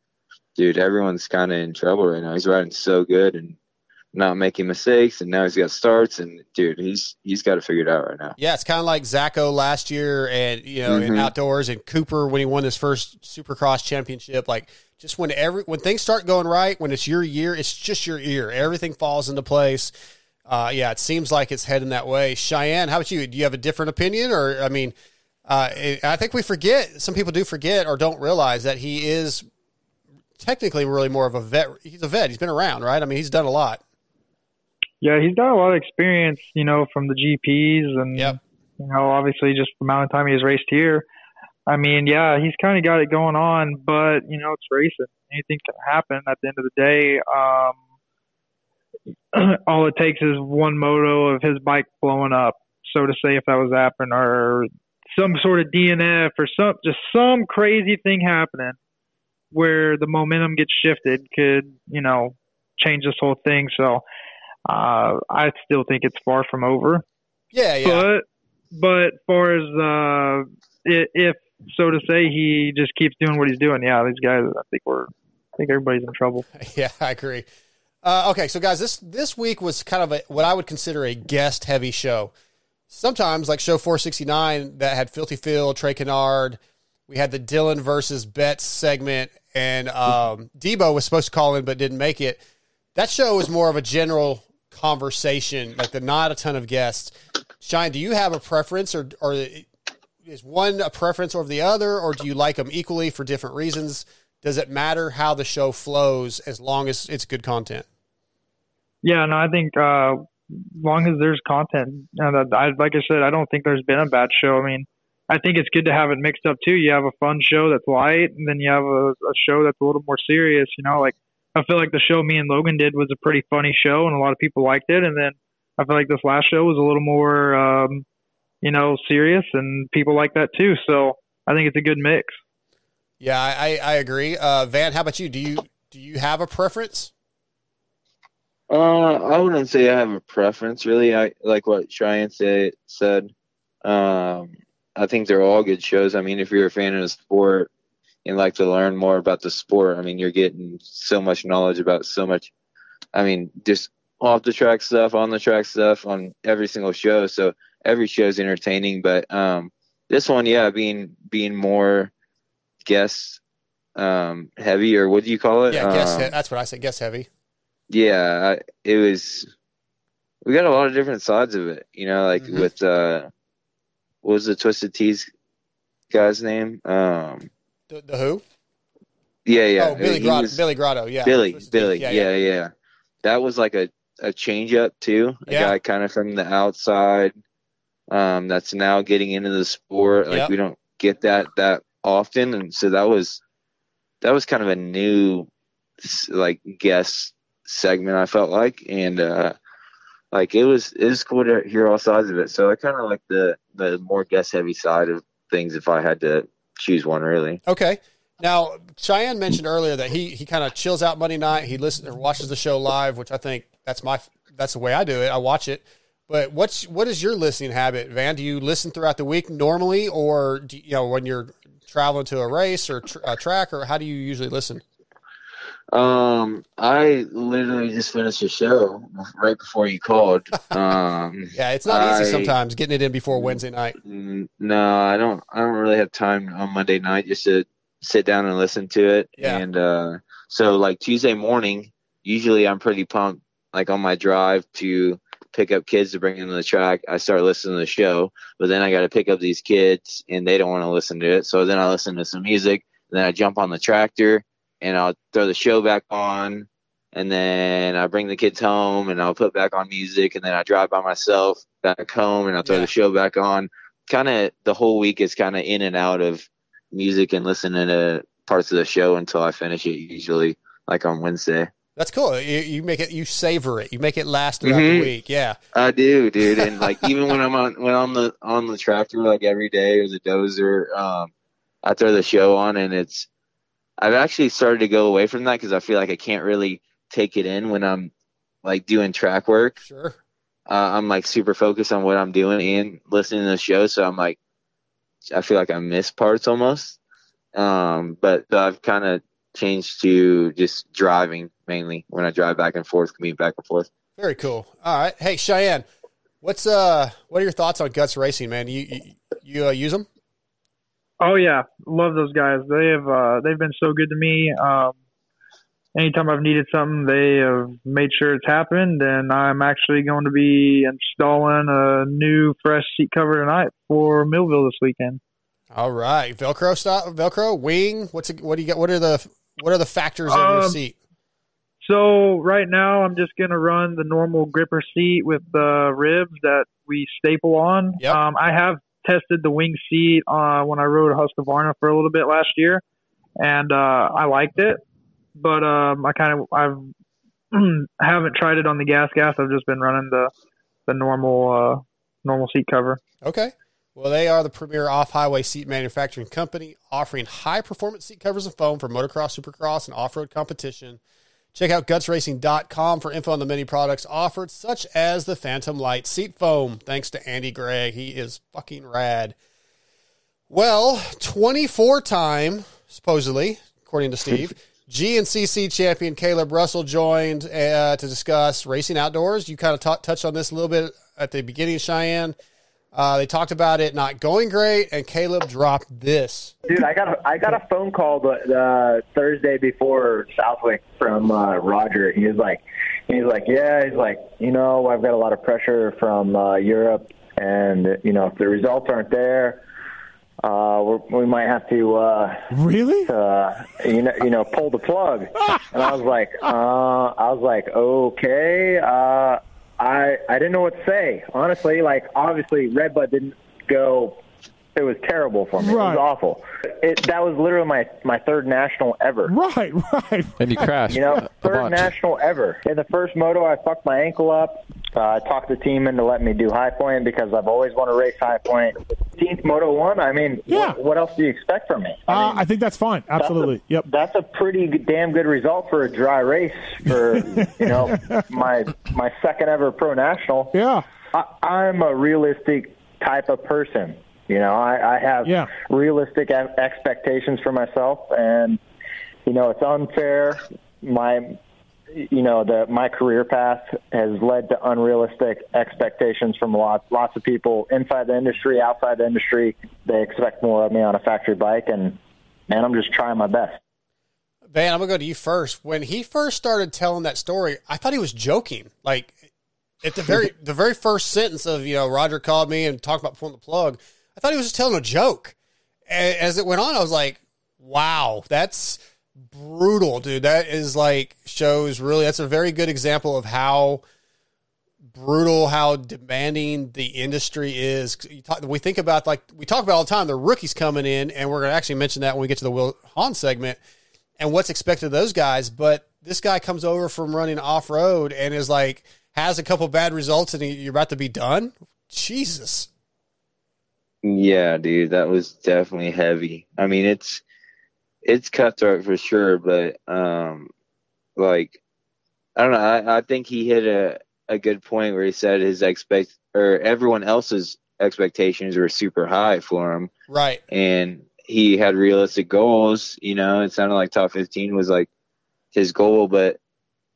dude, everyone's kind of in trouble right now. He's riding so good and not making mistakes, and now he's got starts, and dude, he's he's got to figure it out right now. Yeah, it's kind of like Zacho last year, and you know, in Mhm. outdoors, and Cooper when he won his first Supercross championship. Like, just when every when things start going right, when it's your year, it's just your year. Everything falls into place. Uh, yeah, it seems like it's heading that way. Cheyenne, how about you? Do you have a different opinion, or I mean, uh, it- I think we forget. Some people do forget or don't realize that he is technically really more of a vet. He's a vet. He's been around, right? I mean, he's done a lot. Yeah, he's got a lot of experience, you know, from the GPs and you know, obviously just the amount of time he's raced here. I mean, yeah, he's kind of got it going on, but you know, it's racing. Anything can happen. At the end of the day, um, (clears throat) all it takes is one moto of his bike blowing up. So to say, if that was happening, or some sort of DNF, or some just some crazy thing happening where the momentum gets shifted, could you know change this whole thing. So uh, I still think it's far from over. Yeah, yeah. But but far as uh, if so to say, he just keeps doing what he's doing. Yeah, these guys. I think we're. I think everybody's in trouble. (laughs) Yeah, I agree. Uh, okay, so guys, this this week was kind of a, what I would consider a guest heavy show. Sometimes, like show 469, that had Filthy Phil, Trey Canard. We had the Dylan versus Betts segment, and um, Debo was supposed to call in but didn't make it. That show was more of a general conversation, like the not a ton of guests. Shine, do you have a preference, or or is one a preference over the other, or do you like them equally for different reasons? Does it matter how the show flows as long as it's good content? Yeah, no, I think uh, long as there's content, and I, like I said, I don't think there's been a bad show. I mean, I think it's good to have it mixed up too. You have a fun show that's light, and then you have a, a show that's a little more serious. You know, like I feel like the show me and Logan did was a pretty funny show, and a lot of people liked it. And then I feel like this last show was a little more, um, you know, serious, and people like that too. So I think it's a good mix. Yeah, I, I agree. Uh, Vann, how about you? Do you do you have a preference? Uh, I wouldn't say I have a preference really. I like what Cheyenne say, said. Um, I think they're all good shows. I mean, if you're a fan of the sport and like to learn more about the sport, I mean, you're getting so much knowledge about so much. I mean, just off the track stuff, on the track stuff, on every single show. So every show is entertaining. But um, this one, yeah, being being more guest um, heavy, or what do you call it? Yeah, guess Um, he- that's what I said. Guess heavy. yeah I- it was we got a lot of different sides of it you know like Mm-hmm. with uh what was the twisted teas guy's name um The, the who? yeah yeah Oh, Billy Grotto. was- Billy Grotto. Yeah. billy Twisted billy Tea. yeah yeah, that was like a a change up too a Yeah. guy kind of from the outside um that's now getting into the sport like Yep. we don't get that that often and so that was that was kind of a new like guest segment I felt like and uh like it was it was cool to hear all sides of it so I kind of like the the more guest heavy side of things if I had to choose one really Okay. Now, Cheyenne mentioned earlier that he he kind of chills out Monday night. He listens or watches the show live, which I think that's my that's the way I do it. I watch it. But what's what is your listening habit, Vann? Do you listen throughout the week normally, or do you, you know when you're traveling to a race or tr- a track, or how do you usually listen? Um, I literally just finished a show right before you called. (laughs) Um, Yeah, it's not easy I- sometimes getting it in before Wednesday night. Mm, No, I don't. I don't really have time on Monday night just to sit down and listen to it. Yeah. And uh, so, like Tuesday morning, usually I'm pretty pumped. Like on my drive to pick up kids to bring them to the track, I start listening to the show. But then I got to pick up these kids, and they don't want to listen to it. So then I listen to some music. Then I jump on the tractor, and I'll throw the show back on. And then I bring the kids home, and I'll put back on music. And then I drive by myself back home, and I'll throw the show back on kind of the whole week is kind of in and out of music and listening to parts of the show until I finish it. Usually, like on Wednesday. That's cool. You, you make it, you savor it, you make it last throughout Mhm. the week. Yeah. I do, dude. And (laughs) like even when I'm on when I'm the on the tractor like every day or the dozer, um, I throw the show on and it's. I've actually started to go away from that because I feel like I can't really take it in when I'm like doing track work. Sure. Uh, I'm like super focused on what I'm doing and listening to the show, so I'm like, I feel like I miss parts almost. Um, but so I've kind of changed to just driving mainly when I drive back and forth, commute back and forth. Very cool. All right. Hey, Cheyenne, what's uh, what are your thoughts on Guts Racing, man? You you, you uh, use them? Oh yeah, love those guys. They have uh, they've been so good to me. Um, anytime I've needed something, they have made sure it's happened. And I'm actually going to be installing a new fresh seat cover tonight for Millville this weekend. All right. Velcro stop, Velcro wing. What's it, what do you got? What are the what are the factors of your Um, seat? So right now, I'm just gonna run the normal gripper seat with the ribs that we staple on. Um, I have tested the wing seat uh, when I rode Husqvarna for a little bit last year, and uh, I liked it. But um, I kind of I've (clears throat) haven't tried it on the gas gas. I've just been running the the normal uh, normal seat cover. Okay. Well, they are the premier off-highway seat manufacturing company, offering high-performance seat covers and foam for motocross, supercross, and off-road competition. Check out gutsracing.com for info on the many products offered, such as the Phantom Light seat foam. Thanks to Andy Gregg. He is fucking rad. Well, 24 time, supposedly, according to (laughs) Steve, GNCC champion Caleb Russell joined uh, to discuss racing outdoors. You kind of t- touched on this a little bit at the beginning, Cheyenne. Uh, they talked about it not going great, and Caleb dropped this. Dude, I got a, I got a phone call the, the Thursday before Southwick from uh, Roger. He was like, he's like, yeah, he's like, you know, I've got a lot of pressure from uh, Europe, and you know, if the results aren't there, uh, we're, we might have to uh, really, uh, you know, you know, pull the plug. (laughs) and I was like, uh, I was like, okay. Uh, I I didn't know what to say honestly. Like obviously, Redbud didn't go it was terrible for me. It was awful. It, that was literally my my third national ever. Right, (laughs) right. And you crashed. You know, third national ever. In the first moto, I fucked my ankle up. Uh, I talked the team into letting me do high point because I've always wanted to race high point. 15th moto one. I mean, Yeah. what, what else do you expect from me? Uh, I think that's fine. Absolutely. Yep. That's a pretty damn good result for a dry race for you know (laughs) my my second ever pro national. Yeah, I, I'm a realistic type of person. You know, I, I have Yeah. realistic expectations for myself, and you know it's unfair. My you know the my career path has led to unrealistic expectations from lots lots of people inside the industry, outside the industry. They expect more of me on a factory bike, and man, I'm just trying my best. Vann, I'm gonna go to you first. When he first started telling that story, I thought he was joking. Like at the very (laughs) the very first sentence of you know Roger called me and talked about pulling the plug. I thought he was just telling a joke. As it went on, I was like, "Wow, that's brutal, dude. That is like shows really. That's a very good example of how brutal, how demanding the industry is. Talk, we think about like we talk about all the time the rookies coming in, and we're going to actually mention that when we get to the Wil Hahn segment and what's expected of those guys. But this guy comes over from running off road and is like has a couple bad results, and you're about to be done. Jesus. Yeah, dude, that was definitely heavy. I mean, it's it's cutthroat for sure, but um, like I don't know. I, I think he hit a a good point where he said his expect or everyone else's expectations were super high for him, Right. and he had realistic goals. You know, it sounded like top fifteen was like his goal, but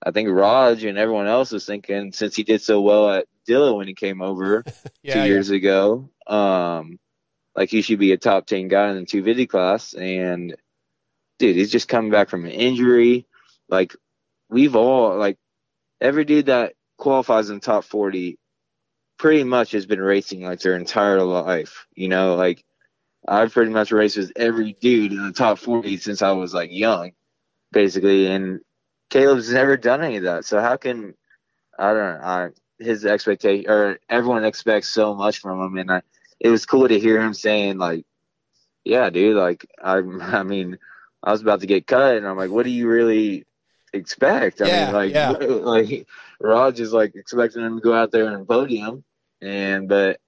I think Raj and everyone else was thinking since he did so well at Dilla when he came over (laughs) Yeah, two yeah. years ago, um, like he should be a top ten guy in the 250 class. And dude, he's just coming back from an injury. Like we've all like every dude that qualifies in the top 40 pretty much has been racing like their entire life. You know, like I've pretty much raced with every dude in the top 40 since I was like young, basically. And Caleb's never done any of that. So how can I don't know? I, his expectation or everyone expects so much from him, and I, it was cool to hear him saying like, "Yeah, dude, like I, (laughs) I mean, I was about to get cut, and I'm like, what do you really expect? I Yeah, mean, like, yeah. (laughs) like Raj is like expecting him to go out there and podium, and but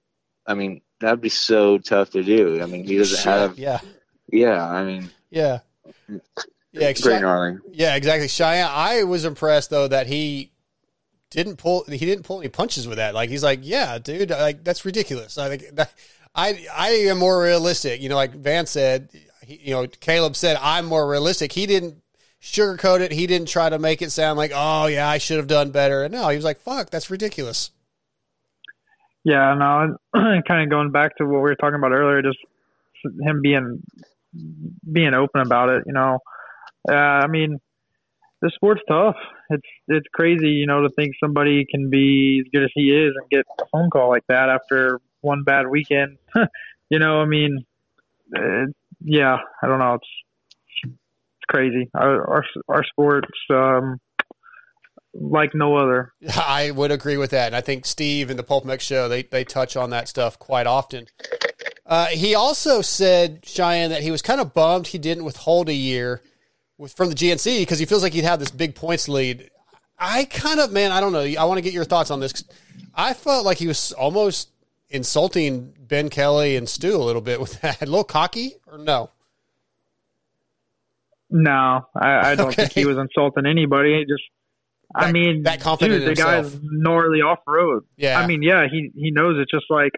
I mean, that'd be so tough to do. I mean, he doesn't have, yeah. yeah, I mean, Yeah. Yeah, pretty gnarly. Yeah, exactly. Cheyenne, I was impressed though that he didn't pull he didn't pull any punches with that. Like he's like, yeah, dude, like that's ridiculous. I think that, I I am more realistic. You know, like Vann said, he, you know, Caleb said I'm more realistic. He didn't sugarcoat it. He didn't try to make it sound like, oh yeah, I should have done better. And No, he was like, fuck, that's ridiculous. Yeah, no, (clears throat) kind of going back to what we were talking about earlier, just him being being open about it. You know, uh, I mean, the sport's tough. It's it's crazy, you know, to think somebody can be as good as he is and get a phone call like that after one bad weekend. (laughs) you know, I mean, uh, yeah, I don't know. It's it's crazy. Our our, sport's um, like no other. (laughs) I would agree with that, and I think Steve and the Pulp MX show they they touch on that stuff quite often. Uh, he also said Cheyenne that he was kind of bummed he didn't withhold a year with from the GNC because he feels like he'd have this big points lead. I kind of man, I don't know. I want to get your thoughts on this. I felt like he was almost insulting Ben Kelly and Stu a little bit with (laughs) that. A little cocky or no? No, I, I don't think he was insulting anybody. He just, I mean, that confident dude, the guy's gnarly off road. Yeah. I mean, yeah, he he knows it's just like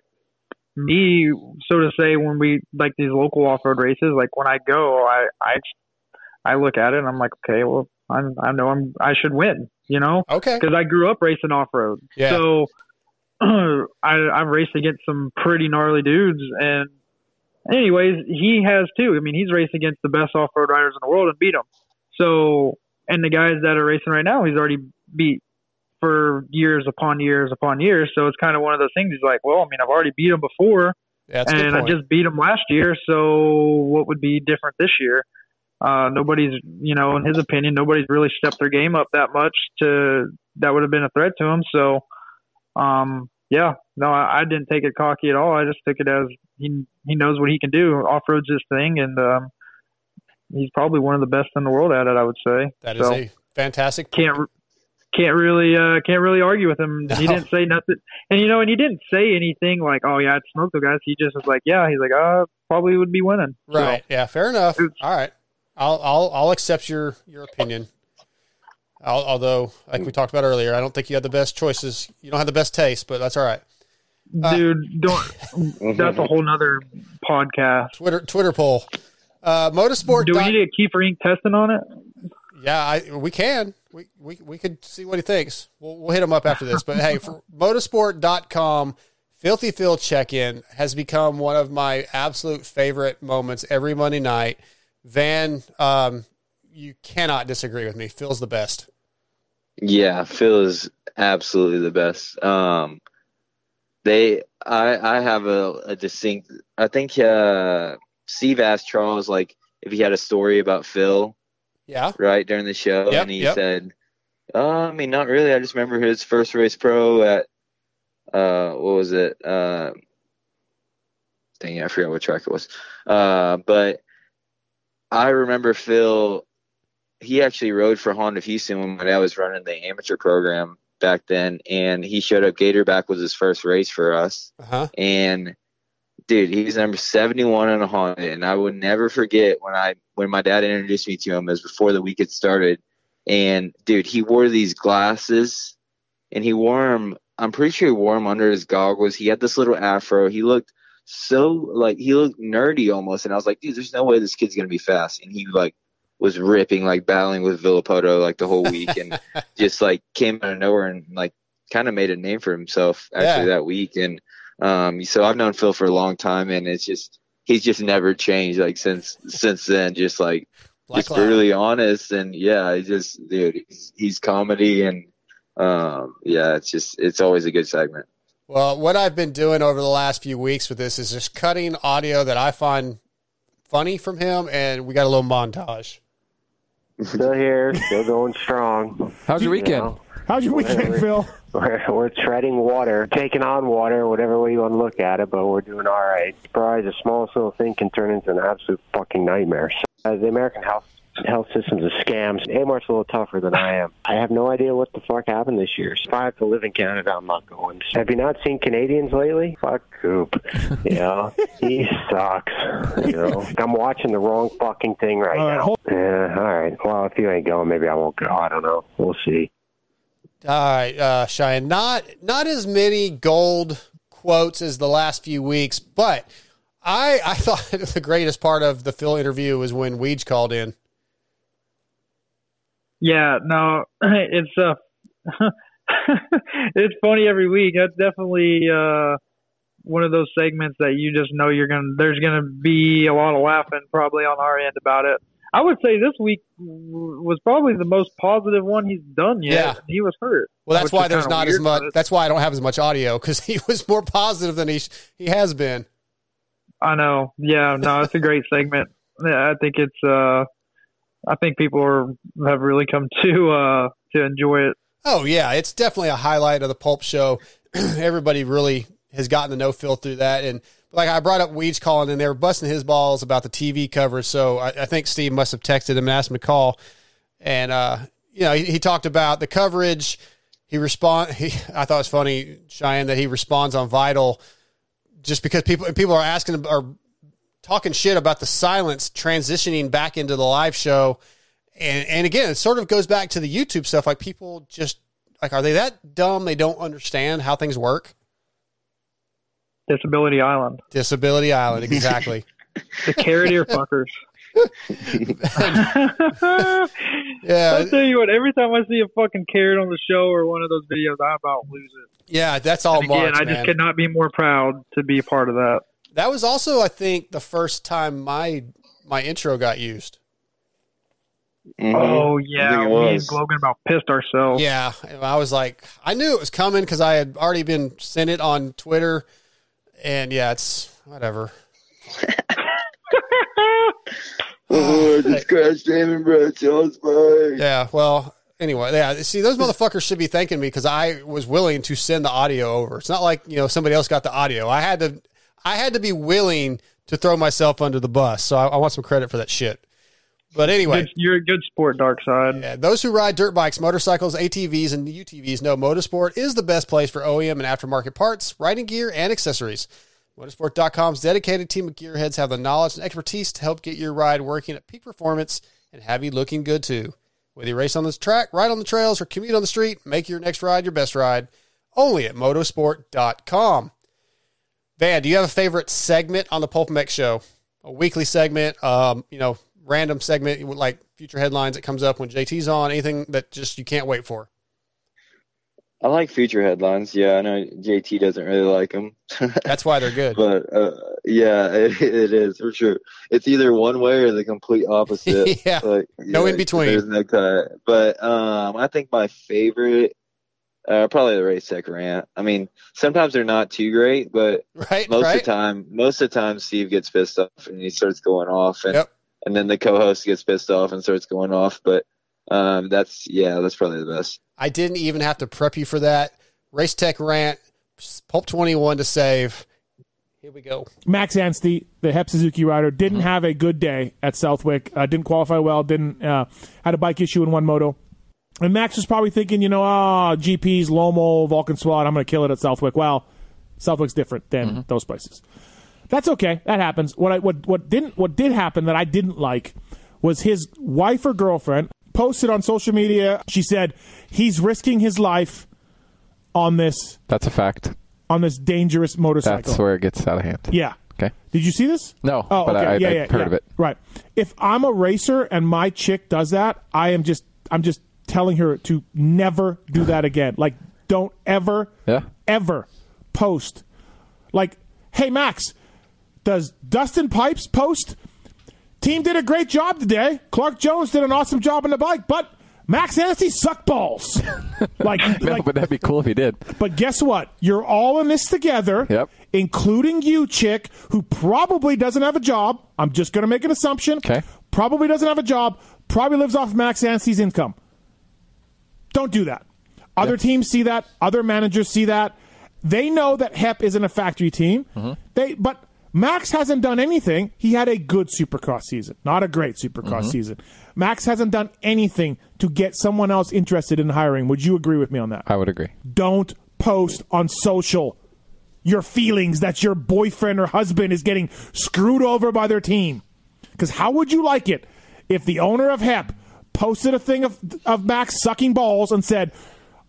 me, so to say, when we like these local off road races. Like when I go, I I I look at it and I'm like, okay, well, I'm I know I'm I should win, you know, okay, because I grew up racing off road. Yeah. So (clears throat) I I've raced against some pretty gnarly dudes and. Anyways, he has too. I mean, he's raced against the best off-road riders in the world and beat them. So, and the guys that are racing right now, he's already beat for years upon years upon years. So it's kind of one of those things. He's like, well, I mean, I've already beat him before, Yeah, that's and I just beat him last year. So what would be different this year? Uh, nobody's, you know, in his opinion, nobody's really stepped their game up that much to that would have been a threat to him. So, um, yeah, no, I, I didn't take it cocky at all. I just took it as he he knows what he can do. Off road's his thing, and um, he's probably one of the best in the world at it. I would say That is So, a fantastic. can't can't really uh can't really argue with him. (laughs) He didn't say nothing, and you know, and he didn't say anything like, "Oh yeah, I'd smoke the guys." He just was like, "Yeah," he's like, "Uh, probably would be winning." So, Right. Yeah. Fair enough. All right. I'll I'll I'll accept your your opinion. I'll, although, like we talked about earlier, I don't think you had the best choices. You don't have the best taste, but that's all right. Uh, dude, don't. (laughs) that's a whole nother podcast. Twitter Twitter poll. Uh, motosport. Do we need to get Keefer Inc. testing on it? Yeah, I we can. We we we could see what he thinks. We'll we'll hit him up after this. But hey, for (laughs) motosport.com, Filthy Phil check-in has become one of my absolute favorite moments every Monday night. Vann, um, you cannot disagree with me. Phil's the best. Yeah, Phil is absolutely the best. Um, they, I, I have a, a distinct. I think uh, Steve asked Charles like if he had a story about Phil, Yeah. right during the show, Yep, and he yep. said, uh, "I mean, not really. I just remember his first race pro at, uh, what was it? Uh, dang it, I forgot what track it was. Uh, but I remember Phil he actually rode for Honda Houston when my dad was running the amateur program back then, and he showed up. Gatorback was his first race for us, Uh-huh. and dude, he was number seventy one on a Honda, and I would never forget when I when my dad introduced me to him. It was before the week had started, and dude, he wore these glasses, and he wore them. I'm pretty sure he wore them under his goggles. He had this little afro. He looked so like he looked nerdy almost, and I was like, dude, there's no way this kid's gonna be fast, and he like was ripping, like battling with Villopoto like the whole (laughs) week, and just like came out of nowhere and like kind of made a name for himself actually Yeah. that week. And um, so I've known Phil for a long time, and it's just he's just never changed like since since then. Just like Black just Cloud. brutally honest, and yeah, he just dude, he's, he's comedy, and um, yeah, it's just it's always a good segment. Well, what I've been doing over the last few weeks with this is just cutting audio that I find funny from him, and we got a little montage. Still here, still going strong. How's your weekend? know, How's your weekend, we're- Phil? We're, we're treading water, taking on water, whatever way you want to look at it, but we're doing all right. Surprise, the smallest little thing can turn into an absolute fucking nightmare. So, uh, the American health health system's a scam. Amart's a little tougher than I am. I have no idea what the fuck happened this year. If I have to live in Canada, I'm not going. Have you not seen Canadians lately? Fuck Coop. You know, he sucks. You know, I'm watching the wrong fucking thing right All right, now. hold- Yeah, all right. Well, if you ain't going, maybe I won't go. I don't know. We'll see. All right, uh, Cheyenne. Not not as many gold quotes as the last few weeks, but I I (laughs) thought the greatest part of the Phil interview was when Weege called in. Yeah, no, (clears throat) it's uh, (laughs) it's funny every week. That's definitely uh one of those segments that you just know you're gonna. There's gonna be a lot of laughing probably on our end about it. I would say this week was probably the most positive one he's done yet. Yeah. He was hurt. Well, that's why there's not as much. That's why I don't have as much audio because (laughs) he was more positive than he he has been. I know. Yeah, no, it's a great segment. Yeah, I think it's. uh I think people are have really come (laughs) to uh to enjoy it. Oh yeah, it's definitely a highlight of the Pulp Show. (clears throat) Everybody really has gotten to know Phil through that, and like I brought up Weege's calling, and they were busting his balls about the TV coverage. So I, I think Steve must have texted him and asked him to call, and uh, you know he, he talked about the coverage. He respond. He I thought it was funny, Cheyenne, that he responds on Vital just because people people are asking are talking shit about the silence transitioning back into the live show. And and again, it sort of goes back to the YouTube stuff. Like people just like, are they that dumb? They don't understand how things work. Disability Island, Disability Island, exactly. (laughs) the carrot ear fuckers. (laughs) Yeah. I tell you what, every time I see a fucking carrot on the show or one of those videos, I about lose it. yeah, that's all. And again, Marks, I just man. could not be more proud to be a part of that. That was also, I think, the first time my my intro got used. Oh yeah, me and Logan about pissed ourselves. Yeah, I was like, I knew it was coming because I had already been sent it on Twitter, and yeah, it's whatever. (laughs) Oh, I just (sighs) crashed Damon Bradshaw's bike. Yeah, well, anyway, yeah. See, those motherfuckers should be thanking me because I was willing to send the audio over. It's not like you know somebody else got the audio. I had to, I had to be willing to throw myself under the bus. So I, I want some credit for that shit. But anyway, Good- you're a good sport, Darkside. yeah, those who ride dirt bikes, motorcycles, ATVs, and UTVs know Motosport is the best place for OEM and aftermarket parts, riding gear, and accessories. Motosport.com's dedicated team of gearheads have the knowledge and expertise to help get your ride working at peak performance and have you looking good too. Whether you race on the track, ride on the trails, or commute on the street, make your next ride your best ride. Only at motosport.com. Vann, do you have a favorite segment on the Pulp MX show? A weekly segment, um, you know, random segment like future headlines that comes up when JT's on, anything that just you can't wait for. I like future headlines. Yeah, I know JT doesn't really like them. (laughs) That's why they're good. But uh, yeah, (laughs) it, it is for sure. It's either one way or the complete opposite. (laughs) Yeah, Like, no in between. There's no cut. But um, I think my favorite, uh, probably the race tech rant. I mean, sometimes they're not too great, but (laughs) right, most right. of the time, most of the time, Steve gets pissed off and he starts going off, and Yep. and then the co-host gets pissed off and starts going off. But um, that's yeah, that's probably the best. I didn't even have to prep you for that. Race Tech rant, Pulp 21 to save. Here we go. Max Anstey, the Hep Suzuki rider, didn't have a good day at Southwick. Uh, didn't qualify well. Didn't uh, had a bike issue in one moto. And Max was probably thinking, you know, ah, GPs, Lommel, Vulcan Swat, I'm going to kill it at Southwick. Well, Southwick's different than those places. That's okay. That happens. What I what what didn't what did happen that I didn't like was his wife or girlfriend posted on social media. She said he's risking his life on this That's a fact. on this dangerous motorcycle. That's where it gets out of hand. Yeah. Okay. Did you see this? No, Oh, but okay. I, yeah, I, yeah, heard yeah. of it. Right. If I'm a racer and my chick does that, I am just I'm just telling her to never do that again. Like don't ever Yeah. ever post like, "Hey Max, does Dustin Pipes post team did a great job today. Clark Jones did an awesome job on the bike, but Max Anstey sucked balls." (laughs) like No, like but that'd be cool if he did. but guess what? You're all in this together, Yep. including you, chick, who probably doesn't have a job. I'm just going to make an assumption. Okay. Probably doesn't have a job. Probably lives off Max Anstey's income. Don't do that. Other teams see that. Other managers see that. They know that HEP isn't a factory team. Mm-hmm. They, but Max hasn't done anything. He had a good Supercross season, not a great Supercross Mm-hmm. season. Max hasn't done anything to get someone else interested in hiring. Would you agree with me on that? I would agree. don't post on social your feelings that your boyfriend or husband is getting screwed over by their team. Because how would you like it if the owner of HEP posted a thing of, of Max sucking balls and said,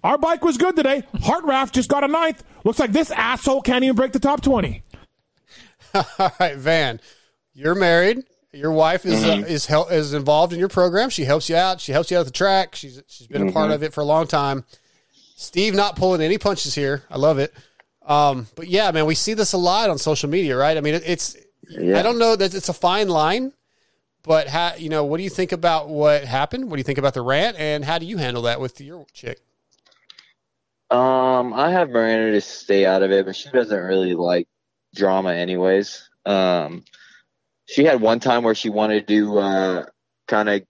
Our bike was good today. Heart Raft just got a ninth. Looks like this asshole can't even break the top 20. (laughs) All right, Vann, you're married. Your wife is uh, is hel- is involved in your program. She helps you out. She helps you out at the track. She's she's been a part Mhm. of it for a long time. Steve not pulling any punches here. I love it. Um, but yeah, man, we see this a lot on social media, right? I mean, it, it's I don't know that it's a fine line, but how you know what do you think about what happened? What do you think about the rant, and how do you handle that with your chick? Um, I have Miranda to stay out of it, but she doesn't really like drama, anyways. Um, she had one time where she wanted to uh, kind of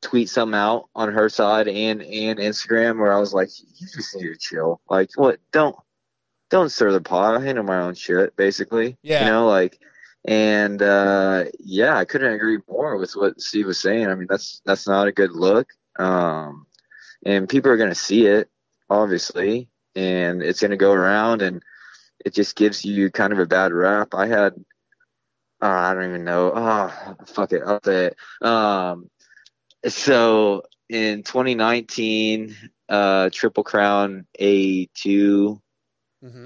tweet something out on her side and and Instagram, where I was like, "You just need to chill. Like, what? Don't don't stir the pot. I handle my own shit, basically. Yeah. You know, like." And uh, yeah, I couldn't agree more with what Steve was saying. I mean, that's that's not a good look. Um, and people are going to see it, obviously, and it's going to go around, and it just gives you kind of a bad rap. I had, uh, I don't even know. Oh, fuck it, I'll say it. Um, so in 2019, uh, Triple Crown A2.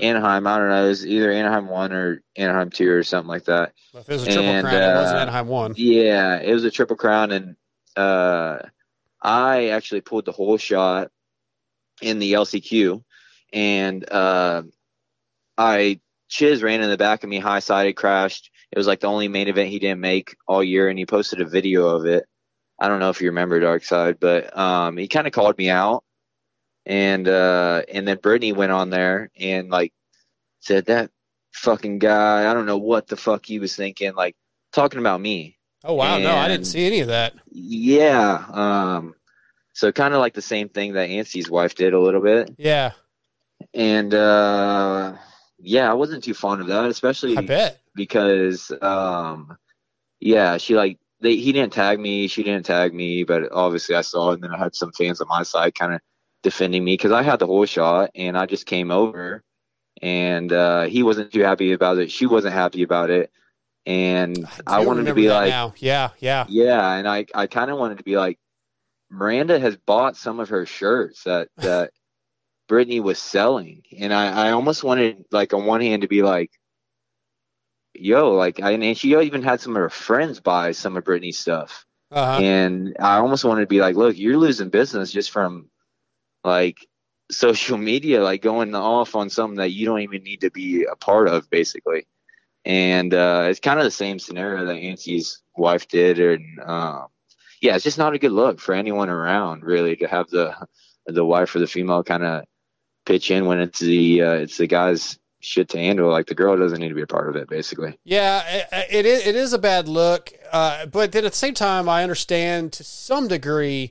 Anaheim, I don't know. It was either Anaheim one or Anaheim two or something like that. Well, if it was a triple And, crown, it wasn't uh, Anaheim one. Yeah, it was a triple crown, and uh, I actually pulled the holeshot in the LCQ, and uh, I Chiz ran in the back of me, high sided, crashed. It was like the only main event he didn't make all year, and he posted a video of it. I don't know if you remember Darkside, but um, he kind of called me out, and uh, and then Brittany went on there and like said that fucking guy. I don't know what the fuck he was thinking, like talking about me. Oh wow, no, I didn't see any of that. Yeah. Um, So kind of like the same thing that Anstey's wife did a little bit. Yeah. And uh, yeah, I wasn't too fond of that, especially I bet. because um, yeah, she like they he didn't tag me, she didn't tag me, but obviously I saw it, and then I had some fans on my side kind of defending me because I had the holeshot and I just came over, and uh, he wasn't too happy about it. She wasn't happy about it, and I, do wanted to be like, now. Yeah, yeah. yeah, and I I kind of wanted to be like, Miranda has bought some of her shirts that (laughs) that Brittany was selling, and I I almost wanted like on one hand to be like, yo, like I and she even had some of her friends buy some of Brittany's stuff, Uh-huh. and I almost wanted to be like, look, you're losing business just from like social media, like going off on something that you don't even need to be a part of, basically. And uh, it's kind of the same scenario that Anstey's wife did, and um, yeah, it's just not a good look for anyone around, really, to have the the wife or the female kind of pitch in when it's the uh, it's the guy's shit to handle. Like the girl doesn't need to be a part of it, basically. Yeah, it, it is. It is a bad look, uh, but then at the same time, I understand to some degree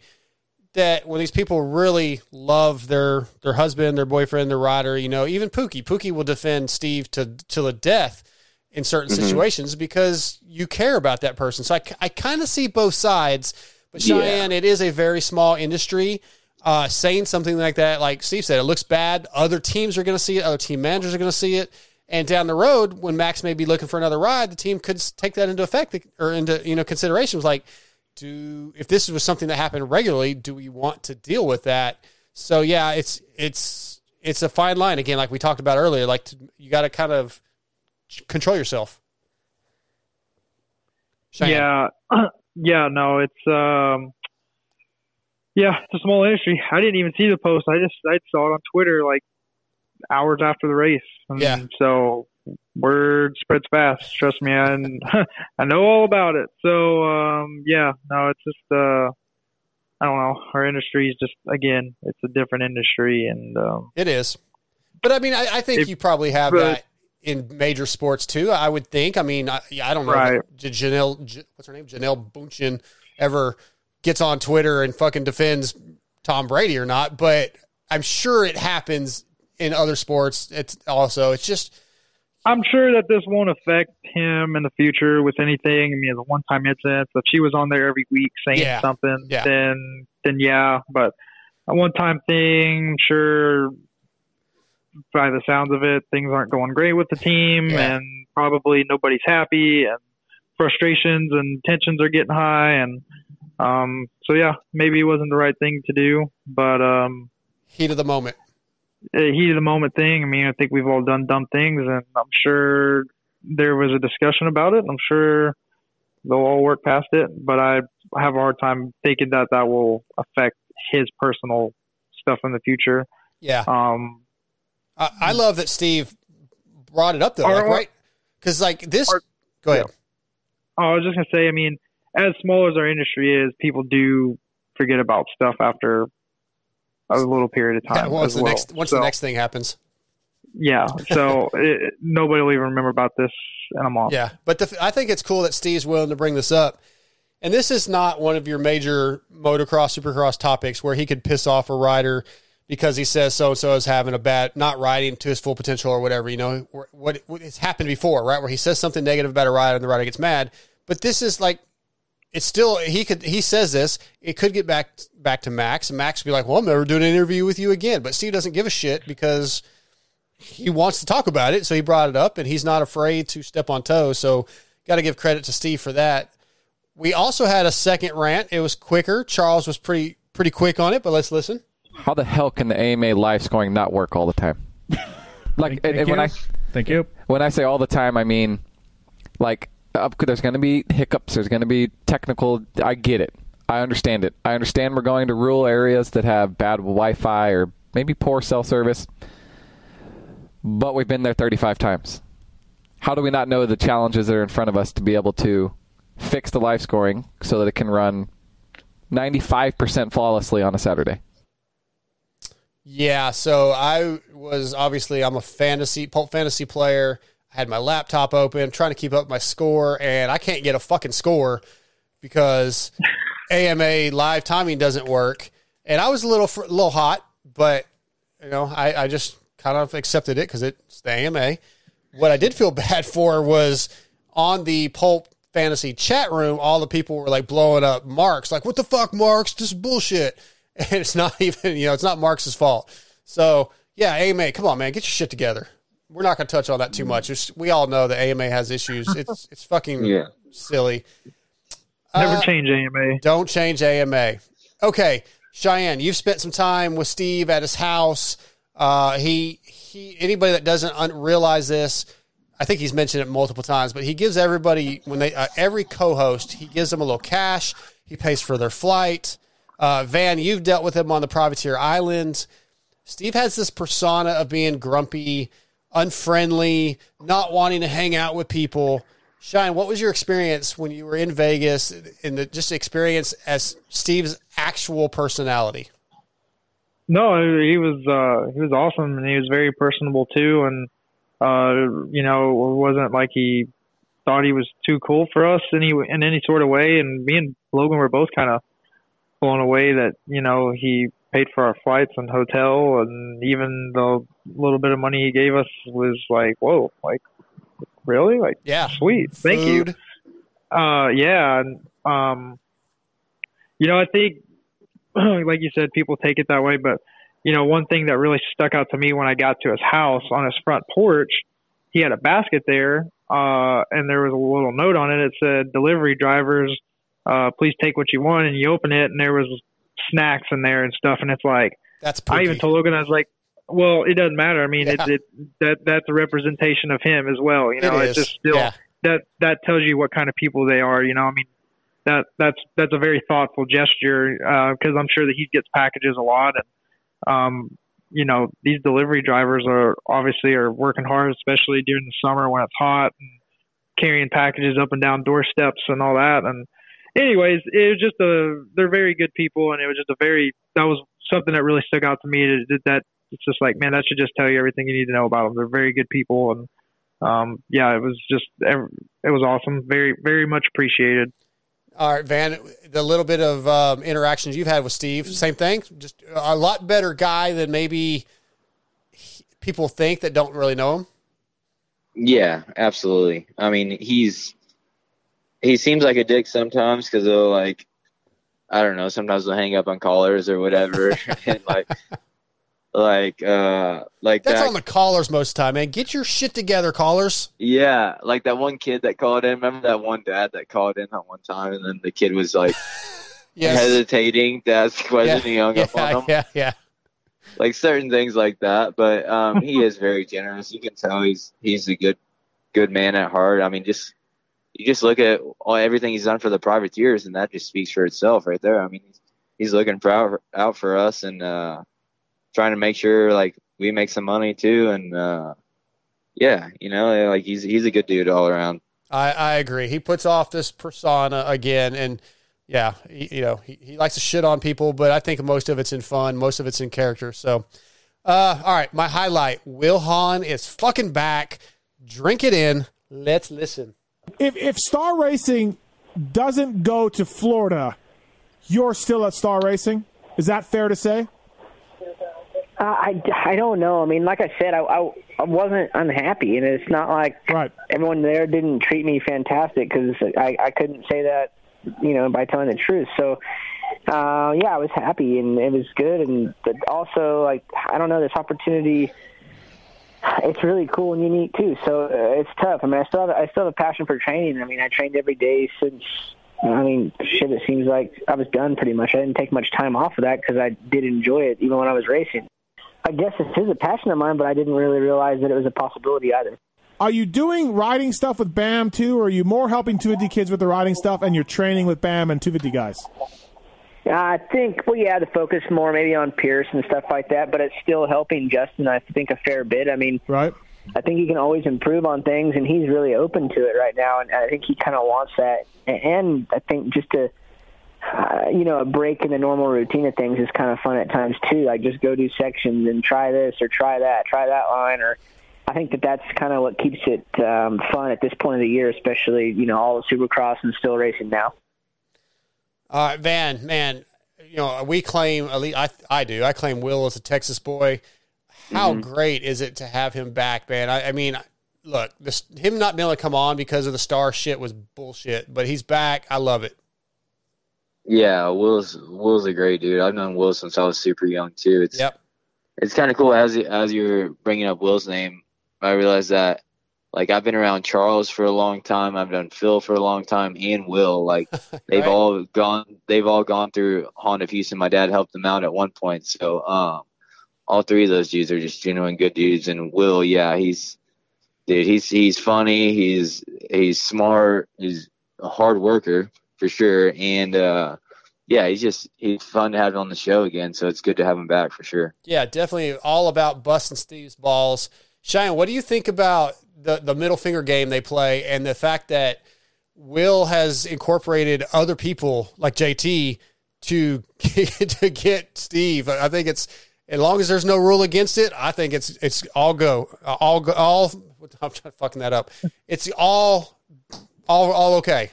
that when these people really love their their husband, their boyfriend, their rider, you know, even Pookie, Pookie will defend Steve to to the death in certain Mhm. situations because you care about that person. So I, I kind of see both sides, but Yeah. Cheyenne, it is a very small industry. Uh, saying something like that, like Steve said, it looks bad. Other teams are going to see it. Other team managers are going to see it. And down the road, when Max may be looking for another ride, the team could take that into effect or into you know consideration. Was like, do if this was something that happened regularly, do we want to deal with that? So yeah, it's it's it's a fine line again, like we talked about earlier. Like to, you got to kind of control yourself. Cheyenne. Yeah, (clears throat) yeah, no, it's um, yeah, it's a small industry. I didn't even see the post. I just I saw it on Twitter like hours after the race. And Yeah. So word spreads fast. Trust me, I (laughs) I know all about it. So um, yeah, no, it's just uh, I don't know. Our industry is just again, it's a different industry, and um, It is. But I mean, I, I think If- you probably have but- that in major sports too. I would think. I mean, I, I don't know. Right. Janelle, J- what's her name? Janelle Bündchen ever gets on Twitter and fucking defends Tom Brady or not, but I'm sure it happens in other sports. It's also, it's just, I'm sure that this won't affect him in the future with anything. I mean, it's a one-time incident. So if she was on there every week saying Yeah. something, Yeah. then then yeah. But a one-time thing, I'm sure. By the sounds of it, things aren't going great with the team, Yeah. and probably nobody's happy, and frustrations and tensions are getting high, and um, so yeah, maybe it wasn't the right thing to do, but um, heat of the moment. A heat of the moment thing. I mean, I think we've all done dumb things, and I'm sure there was a discussion about it. I'm sure they'll all work past it, but I have a hard time thinking that that will affect his personal stuff in the future. Yeah. Um, I, I love that Steve brought it up though, like, right? Because like this, go ahead. oh, I was just gonna say, I mean, as small as our industry is, people do forget about stuff after a little period of Yeah, time. once as the well. next once So, the next thing happens. yeah. So (laughs) it, nobody will even remember about this in a month. Yeah, but the, I think it's cool that Steve's willing to bring this up. And this is not one of your major motocross, supercross topics where he could piss off a rider because he says so and so is having a bad, not riding to his full potential or whatever. You know, what, what it's happened before, right? Where he says something negative about a rider and the rider gets mad. But this is like, it's still he could he says this. It could get back back to Max, and Max would be like, "Well, I'm never doing an interview with you again." But Steve doesn't give a shit because he wants to talk about it, so he brought it up, and he's not afraid to step on toes. So, got to give credit to Steve for that. We also had a second rant. It was quicker. Charles was pretty pretty quick on it, but let's listen. How the hell can the AMA live scoring not work all the time? Like, and, and when you. I Thank you. when I say all the time, I mean like up, there's going to be hiccups. There's going to be technical. I get it. I understand it. I understand we're going to rural areas that have bad Wi-Fi or maybe poor cell service. But we've been there 35 times. How do we not know the challenges that are in front of us to be able to fix the live scoring so that it can run 95% flawlessly on a Saturday? Yeah, so I was obviously I'm a fantasy pulp fantasy player. I had my laptop open, trying to keep up my score, and I can't get a fucking score because (laughs) AMA live timing doesn't work. and I was a little fr- little hot, but you know, I, I just kind of accepted it because it's the AMA. What I did feel (laughs) bad for was on the Pulp Fantasy chat room, all the people were like blowing up Marks, like, "What the fuck, Marks? This is bullshit." (laughs) And it's not even, you know, it's not Marks' fault. So yeah, AMA, come on, man, get your shit together. We're not going to touch on that too much. It's, we all know the AMA has issues. (laughs) It's it's fucking Yeah. silly. Never Uh, change AMA. Don't change AMA. Okay, Cheyenne, you've spent some time with Steve at his house. Uh, he he. Anybody that doesn't un- realize this, I think he's mentioned it multiple times, but he gives everybody when they uh, every co-host he gives them a little cash. He pays for their flight. Uh, Vann, you've dealt with him on the privateer island. Steve has this persona of being grumpy, unfriendly, not wanting to hang out with people. Shine, what was your experience when you were in Vegas in the just experience as Steve's actual personality? No, he was uh he was awesome and he was very personable too and uh you know it wasn't like he thought he was too cool for us any in any sort of way and me and Logan were both kind of blown away that you know he paid for our flights and hotel and even the little bit of money he gave us was like whoa like really? Like yeah. sweet. Thank you. Uh yeah and um you know i think (clears throat) like you said people take it that way but you know one thing that really stuck out to me when i got to his house on his front porch he had a basket there uh and there was a little note on it. It said delivery drivers uh please take what you want and you open it and there was snacks in there and stuff and it's like That's I even told Logan I was like, well, it doesn't matter. I mean, Yeah. it, it that that's a representation of him as well. You know, It it's just still Yeah. that that tells you what kind of people they are. You know, I mean, that that's that's a very thoughtful gesture because I'm sure that he gets packages a lot, and um, you know, these delivery drivers are obviously are working hard, especially during the summer when it's hot and carrying packages up and down doorsteps and all that. And anyways, it was just a they're very good people, and it was just a very that was something that really stuck out to me. That, that it's just like man, that should just tell you everything you need to know about them. They're very good people, and um, yeah, it was just it was awesome. Very very much appreciated. All right, Vann, the little bit of um, interactions you've had with Steve, same thing. Just a lot better guy than maybe people think that don't really know him. Yeah, absolutely. I mean, he's he seems like a dick sometimes because they'll like I don't know. Sometimes they'll hang up on callers or whatever, (laughs) (laughs) and like like uh like That's that. on the callers most of the time, man. Get your shit together, callers. Yeah, like that one kid that called in. Remember that one dad that called in that one time, and then the kid was like (laughs) Yes. hesitating to ask question. Yeah, he hung up on him. yeah, yeah. Like certain things like that. But um, he is very generous. You can tell he's he's a good good man at heart. I mean, just you just look at all everything he's done for the privateers, and that just speaks for itself right there. I mean, he's, he's looking for out, out for us and uh, trying to make sure like we make some money too. And uh, yeah, you know, like he's he's a good dude all around. I, I agree. He puts off this persona again, and yeah, he, you know, he, he likes to shit on people, but I think most of it's in fun, most of it's in character. So, uh, all right, my highlight: Wil Hahn is fucking back. Drink it in. Let's listen. If if Star Racing doesn't go to Florida, you're still at Star Racing. Is that fair to say? Uh, I, I don't know. I mean, like I said, I, I, I wasn't unhappy, and it's not like everyone there didn't treat me fantastic because I, I couldn't say that, you know, by telling the truth. So, uh, yeah, I was happy and it was good, and but also like I don't know this opportunity. It's really cool and unique too. So uh, it's tough. I mean, I still have, I still have a passion for training. I mean, I trained every day since. I mean, shit. It seems like I was done pretty much. I didn't take much time off of that because I did enjoy it, even when I was racing. I guess it is a passion of mine, but I didn't really realize that it was a possibility either. Are you doing riding stuff with BAM too, or are you more helping 250 kids with the riding stuff and you're training with BAM and 250 guys? I think, well, yeah, the focus more maybe on Pierce and stuff like that, but it's still helping Justin, I think, a fair bit. I mean, right. I think he can always improve on things, and he's really open to it right now, and I think he kind of wants that. And I think just to, uh, you know, a break in the normal routine of things is kind of fun at times too. Like just go do sections and try this or try that, try that line, or I think that that's kind of what keeps it um, fun at this point of the year, especially you know all the Supercross and still racing now. All right, Vann, man, you know, we claim at least I I do. I claim Wil as a Texas boy. How Mhm. great is it to have him back, man? I, I mean, look, this, him not being able to come on because of the star shit was bullshit, but he's back. I love it. Yeah, Wil's Wil's a great dude. I've known Wil since I was super young too. It's Yep. it's kind of cool as you- as you're bringing up Wil's name. I realized that like I've been around Charles for a long time. I've done Phil for a long time, and Wil. Like (laughs) they've Right. all gone. They've all gone through Honda Houston. My dad helped them out at one point. So um, all three of those dudes are just genuine good dudes. And Wil, yeah, he's dude. He's he's funny. He's he's smart. He's a hard worker for sure. And uh, yeah, he's just he's fun to have on the show again. So it's good to have him back for sure. Yeah, definitely all about busting Steve's balls. Cheyenne, what do you think about the, the middle finger game they play and the fact that Wil has incorporated other people like JT to (laughs) to get Steve? I think it's as long as there's no rule against it. I think it's it's all go all go all. (laughs) I'm fucking that up. It's all all all okay.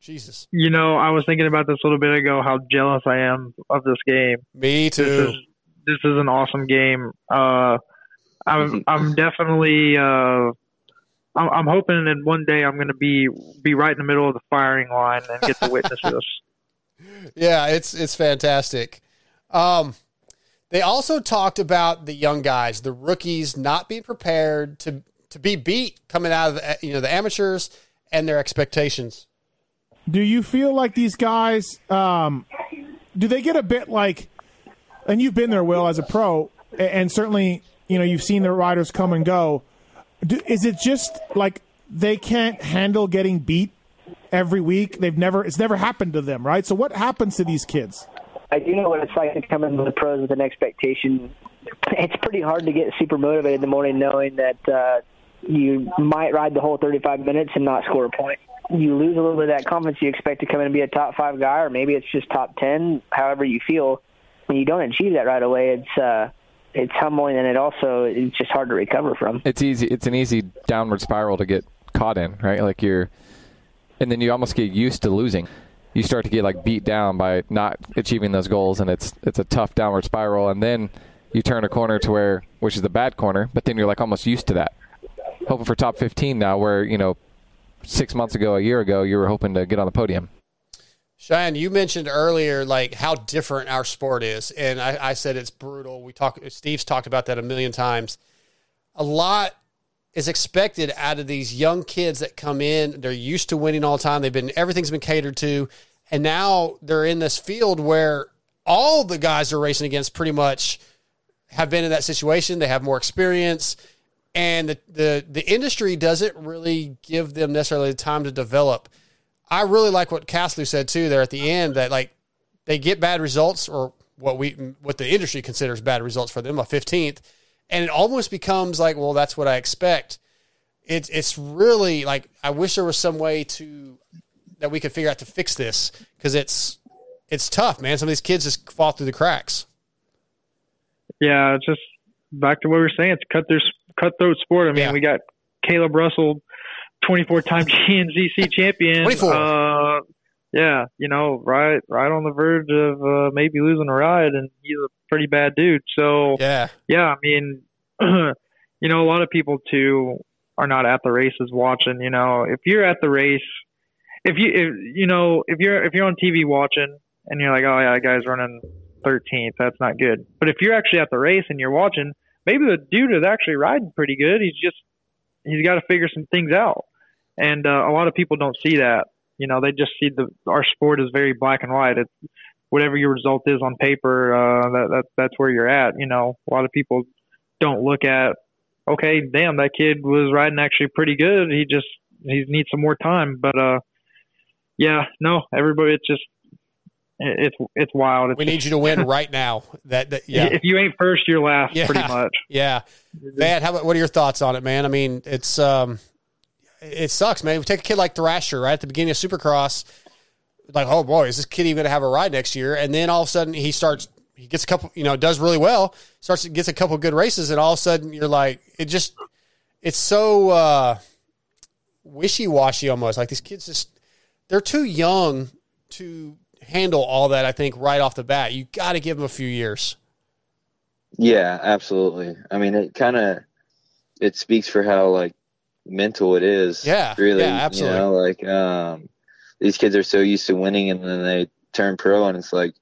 Jesus, You know, I was thinking about this a little bit ago. How jealous I am of this game. me This too. is this is an awesome game. Uh, I'm (laughs) I'm definitely uh, I'm, I'm hoping that one day I'm going to be be right in the middle of the firing line and get to witness (laughs) this. Yeah, it's it's fantastic. Um, they also talked about the young guys, the rookies, not being prepared to to be beat coming out of the, you know the amateurs and their expectations. Do you feel like these guys, um, do they get a bit like, and you've been there, Wil, as a pro, and certainly, you know, you've seen the riders come and go. Do, is it just like they can't handle getting beat every week? They've never, it's never happened to them, right? So what happens to these kids? I do know what it's like to come into the pros with an expectation. It's pretty hard to get super motivated in the morning knowing that uh, you might ride the whole 35 minutes and not score a point. You lose a little bit of that confidence you expect to come in and be a top five guy, or maybe it's just top 10, however you feel. When you don't achieve that right away, it's uh, it's humbling and it also it's just hard to recover from. It's easy. It's an easy downward spiral to get caught in, right? Like you're, and then you almost get used to losing. You start to get like beat down by not achieving those goals, and it's it's a tough downward spiral. And then you turn a corner to where, which is the bad corner, but then you're like almost used to that. Hoping for top 15 now, where you know, six months ago, a year ago, you were hoping to get on the podium. Cheyenne, you mentioned earlier like how different our sport is, and I, I said it's brutal. We talk. Steve's talked about that a million times. A lot is expected out of these young kids that come in. They're used to winning all the time. They've been everything's been catered to, and now they're in this field where all the guys they're racing against pretty much have been in that situation. They have more experience, and the the, the industry doesn't really give them necessarily the time to develop. I really like what Caslew said too there at the end that like they get bad results or what we what the industry considers bad results for them a 15th and it almost becomes like well that's what I expect it's it's really like I wish there was some way to that we could figure out to fix this because it's it's tough man some of these kids just fall through the cracks Yeah, just back to what we were saying. It's cut cutthroat cutthroat sport. I mean, we got Kailub Russell, 24 time (laughs) GNCC champion. 24. Uh, yeah, you know, right, right on the verge of uh, maybe losing a ride, and he's a pretty bad dude. So yeah, yeah. I mean, (clears throat) you know, a lot of people too are not at the races watching. You know, if you're at the race, if you, if, you know, if you're if you're on TV watching and you're like, oh yeah, that guy's running 13th, that's not good. But if you're actually at the race and you're watching, maybe the dude is actually riding pretty good. He's just he's got to figure some things out, and uh, a lot of people don't see that. You know, they just see the our sport is very black and white. It's whatever your result is on paper, uh, that, that that's where you're at. You know, a lot of people don't look at, okay, damn, that kid was riding actually pretty good. He just he needs some more time. But uh, yeah, no, everybody, it's just it's it's wild. It's we need you to win right now that, that yeah If you ain't first, you're last, Yeah. pretty much. (laughs) Yeah, man. How about what are your thoughts on it, man? I mean, it's um, it sucks, man. We take a kid like Thrasher right at the beginning of Supercross, like, oh boy, is this kid even gonna have a ride next year? And then all of a sudden he starts, he gets a couple, you know, does really well, starts gets a couple good races, and all of a sudden you're like, it just, it's so uh, wishy washy almost. Like these kids just, they're too young to handle all that. I think right off the bat, you got to give him a few years. Yeah, absolutely. I mean, it kind of it speaks for how like mental it is. Yeah, really. yeah, absolutely. You know, like um, these kids are so used to winning, and then they turn pro, and it's like,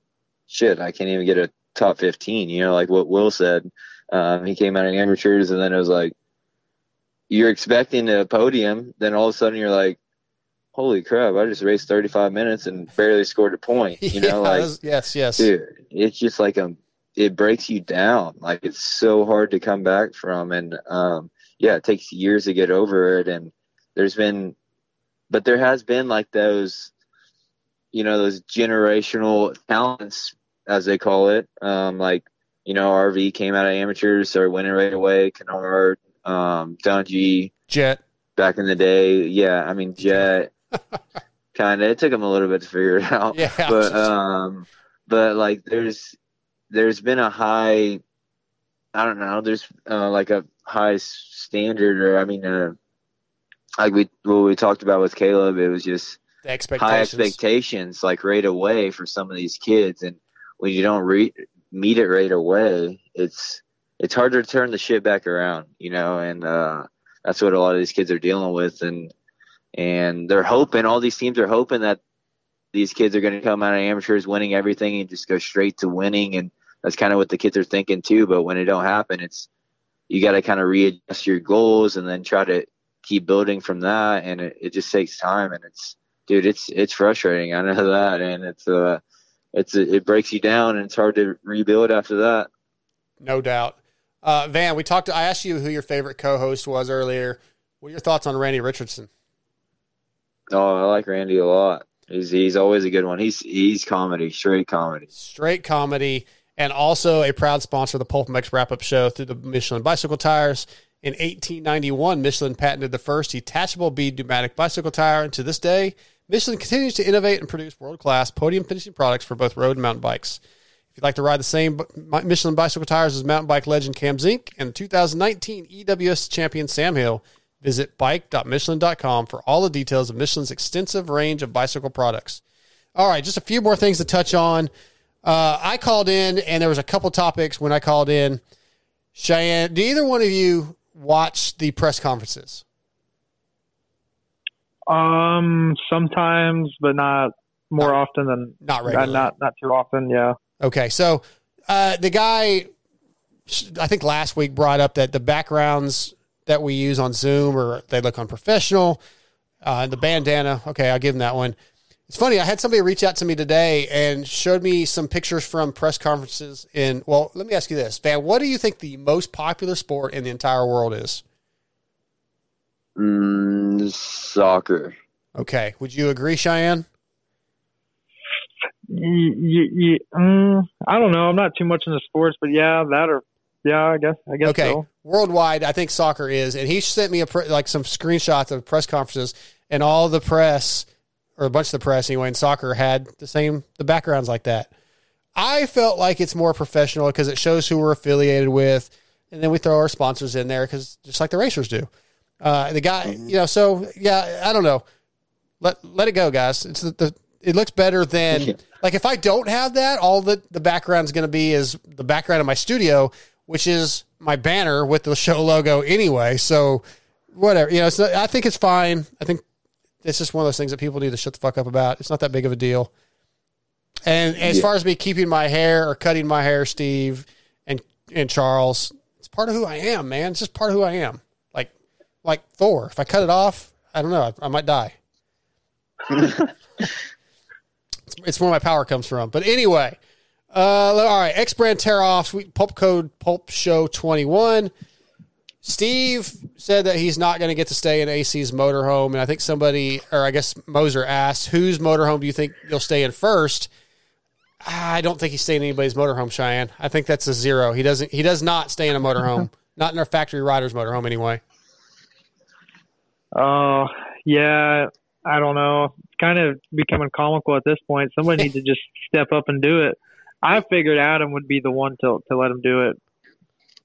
shit, I can't even get a top fifteen. You know, like what Wil said. Um, he came out of amateurs, and then it was like, you're expecting a podium, then all of a sudden you're like, holy crap, I just raced 35 minutes and barely scored a point. You know, (laughs) like yes, yes. dude, it's just like a, it breaks you down. Like it's so hard to come back from, and um, yeah, it takes years to get over it. And there's been, but there has been like those, you know, those generational talents, as they call it. Um, like you know, RV came out of amateurs, started winning right away. Canard, um, Dungey, Jett, back in the day. Yeah, I mean Jett. (laughs) kind of. It took him a little bit to figure it out. Yeah. But um, but like there's there's been a high. I don't know. There's uh, like a high standard, or I mean, uh, like we what we talked about with Kailub. It was just The high expectations. expectations, like right away for some of these kids, and when you don't re- meet it right away, it's it's harder to turn the shit back around, you know, and uh, that's what a lot of these kids are dealing with, and and they're hoping all these teams are hoping that these kids are going to come out of amateurs winning everything and just go straight to winning, and that's kind of what the kids are thinking too. But when it don't happen, it's you got to kind of readjust your goals and then try to keep building from that, and it, it just takes time, and it's dude, it's it's frustrating. I know (laughs) that, and it's uh, it's it breaks you down, and it's hard to rebuild after that. No doubt. Uh, Vann, we talked. to, I asked you who your favorite co-host was earlier. What are your thoughts on Randy Richardson? Oh, I like Randy a lot. He's he's always a good one. He's he's comedy, straight comedy. Straight comedy, and also a proud sponsor of the Pulp MX Wrap Up Show through the Michelin bicycle tires. In 1891, Michelin patented the first detachable bead pneumatic bicycle tire, and to this day, Michelin continues to innovate and produce world-class podium finishing products for both road and mountain bikes. If you'd like to ride the same Michelin bicycle tires as mountain bike legend Cam Zink and 2019 EWS champion Sam Hill, visit bike.michelin.com for all the details of Michelin's extensive range of bicycle products. All right, just a few more things to touch on. Uh, I called in, and there was a couple topics when I called in. Cheyenne, do either one of you watch the press conferences? Um, sometimes, but not more often than not regularly. Not not too often. Yeah. Okay, so uh, the guy, I think last week brought up that the backgrounds that we use on Zoom or they look unprofessional. Uh, the bandana, okay, I'll give him that one. It's funny. I had somebody reach out to me today and showed me some pictures from press conferences. In well, let me ask you this, Vann. What do you think the most popular sport in the entire world is? Mm, soccer. Okay, would you agree, Cheyenne? Y- y- y- mm, I don't know. I'm not too much into sports, but yeah, that or yeah, I guess I guess okay, so. worldwide, I think soccer is, and he sent me a pre- like some screenshots of press conferences, and all the press or a bunch of the press anyway in soccer had the same the backgrounds like that. I felt like it's more professional because it shows who we're affiliated with, and then we throw our sponsors in there because just like the racers do. Uh, the guy, you know, so yeah, I don't know. Let let it go, guys. It's the, the it looks better than (laughs) like if I don't have that, all that the background's going to be is the background of my studio, which is my banner with the show logo anyway. So whatever, you know, it's not, I think it's fine. I think it's just one of those things that people need to shut the fuck up about. It's not that big of a deal. And as Yeah. far as me keeping my hair or cutting my hair, Steve and and Charles, it's part of who I am, man. It's just part of who I am. Like like Thor. If I cut it off, I don't know, I, I might die. (laughs) it's, it's where my power comes from. But anyway, uh, all right. X brand tear off. Pulp code pulp show twenty one. Steve said that he's not going to get to stay in AC's motorhome, and I think somebody, or I guess Moser asked, "Whose motorhome do you think you'll stay in first? I don't think he's staying in anybody's motorhome, Cheyenne. I think that's a zero. He doesn't. He does not stay in a motorhome. (laughs) not in our factory riders motorhome, anyway. Oh, yeah. I don't know. It's kind of becoming comical at this point. Somebody needs to just step up and do it. I figured Adam would be the one to to let him do it.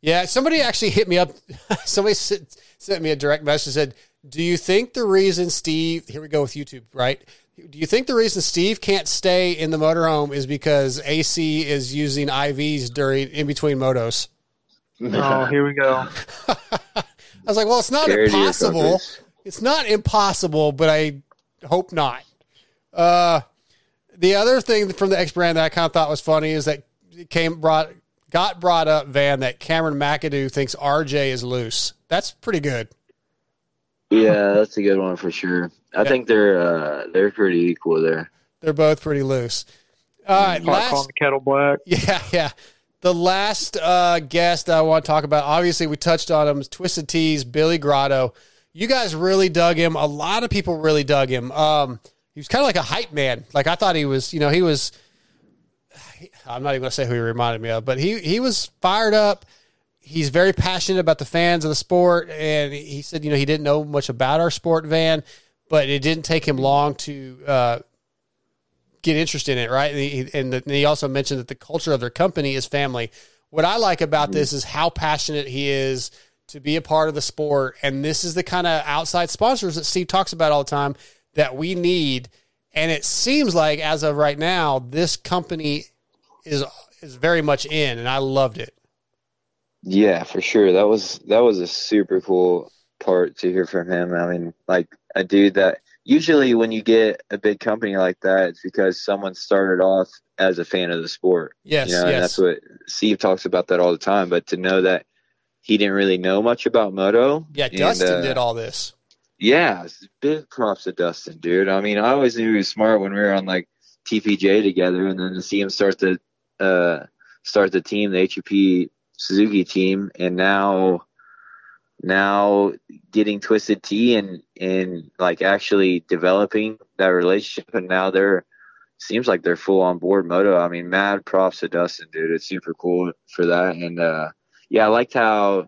Yeah, somebody actually hit me up. (laughs) somebody sent, sent me a direct message said, "Do you think the reason Steve? Here we go with YouTube, right? Do you think the reason Steve can't stay in the motorhome is because AC is using IVs during in between motos? (laughs) Oh, here we go. (laughs) I was like, well, it's not Scared of your impossible. It's not impossible, but I hope not. Uh, the other thing from the X brand that I kind of thought was funny is that it came brought got brought up, Vann, that Cameron McAdoo thinks RJ is loose. That's pretty good. Yeah, that's a good one for sure. I think they're uh, they're pretty equal there. They're both pretty loose. All right, Pot last the kettle black. (laughs) Yeah, yeah. The last uh, guest I want to talk about, obviously, we touched on him, is Twisted Teas, Billy Grotto. You guys really dug him. A lot of people really dug him. Um, he was kind of like a hype man. Like I thought he was, you know, he was. I'm not even going to say who he reminded me of, but he he was fired up. He's very passionate about the fans of the sport, and he said, you know, he didn't know much about our sport van, but it didn't take him long to uh, get interested in it, right? And he, and, the, and he also mentioned that the culture of their company is family. What I like about this is how passionate he is to be a part of the sport, and this is the kind of outside sponsors that Steve talks about all the time that we need. And it seems like as of right now, this company is is very much in, and I loved it. Yeah, for sure. That was that was a super cool part to hear from him. I mean, like a dude that usually when you get a big company like that, it's because someone started off as a fan of the sport. Yes, you know, and yes. that's what Steve talks about that all the time. But to know that he didn't really know much about moto. Yeah, and, Dustin uh, did all this. Yeah, big props to Dustin, dude. I mean, I always knew he was smart when we were on like TPJ together, and then to see him start the uh, start the team, the HEP Suzuki team, and now now getting Twisted Tea and and like actually developing that relationship, and now they're seems like they're full on board moto. I mean, mad props to Dustin, dude. It's super cool for that, and uh, yeah, I liked how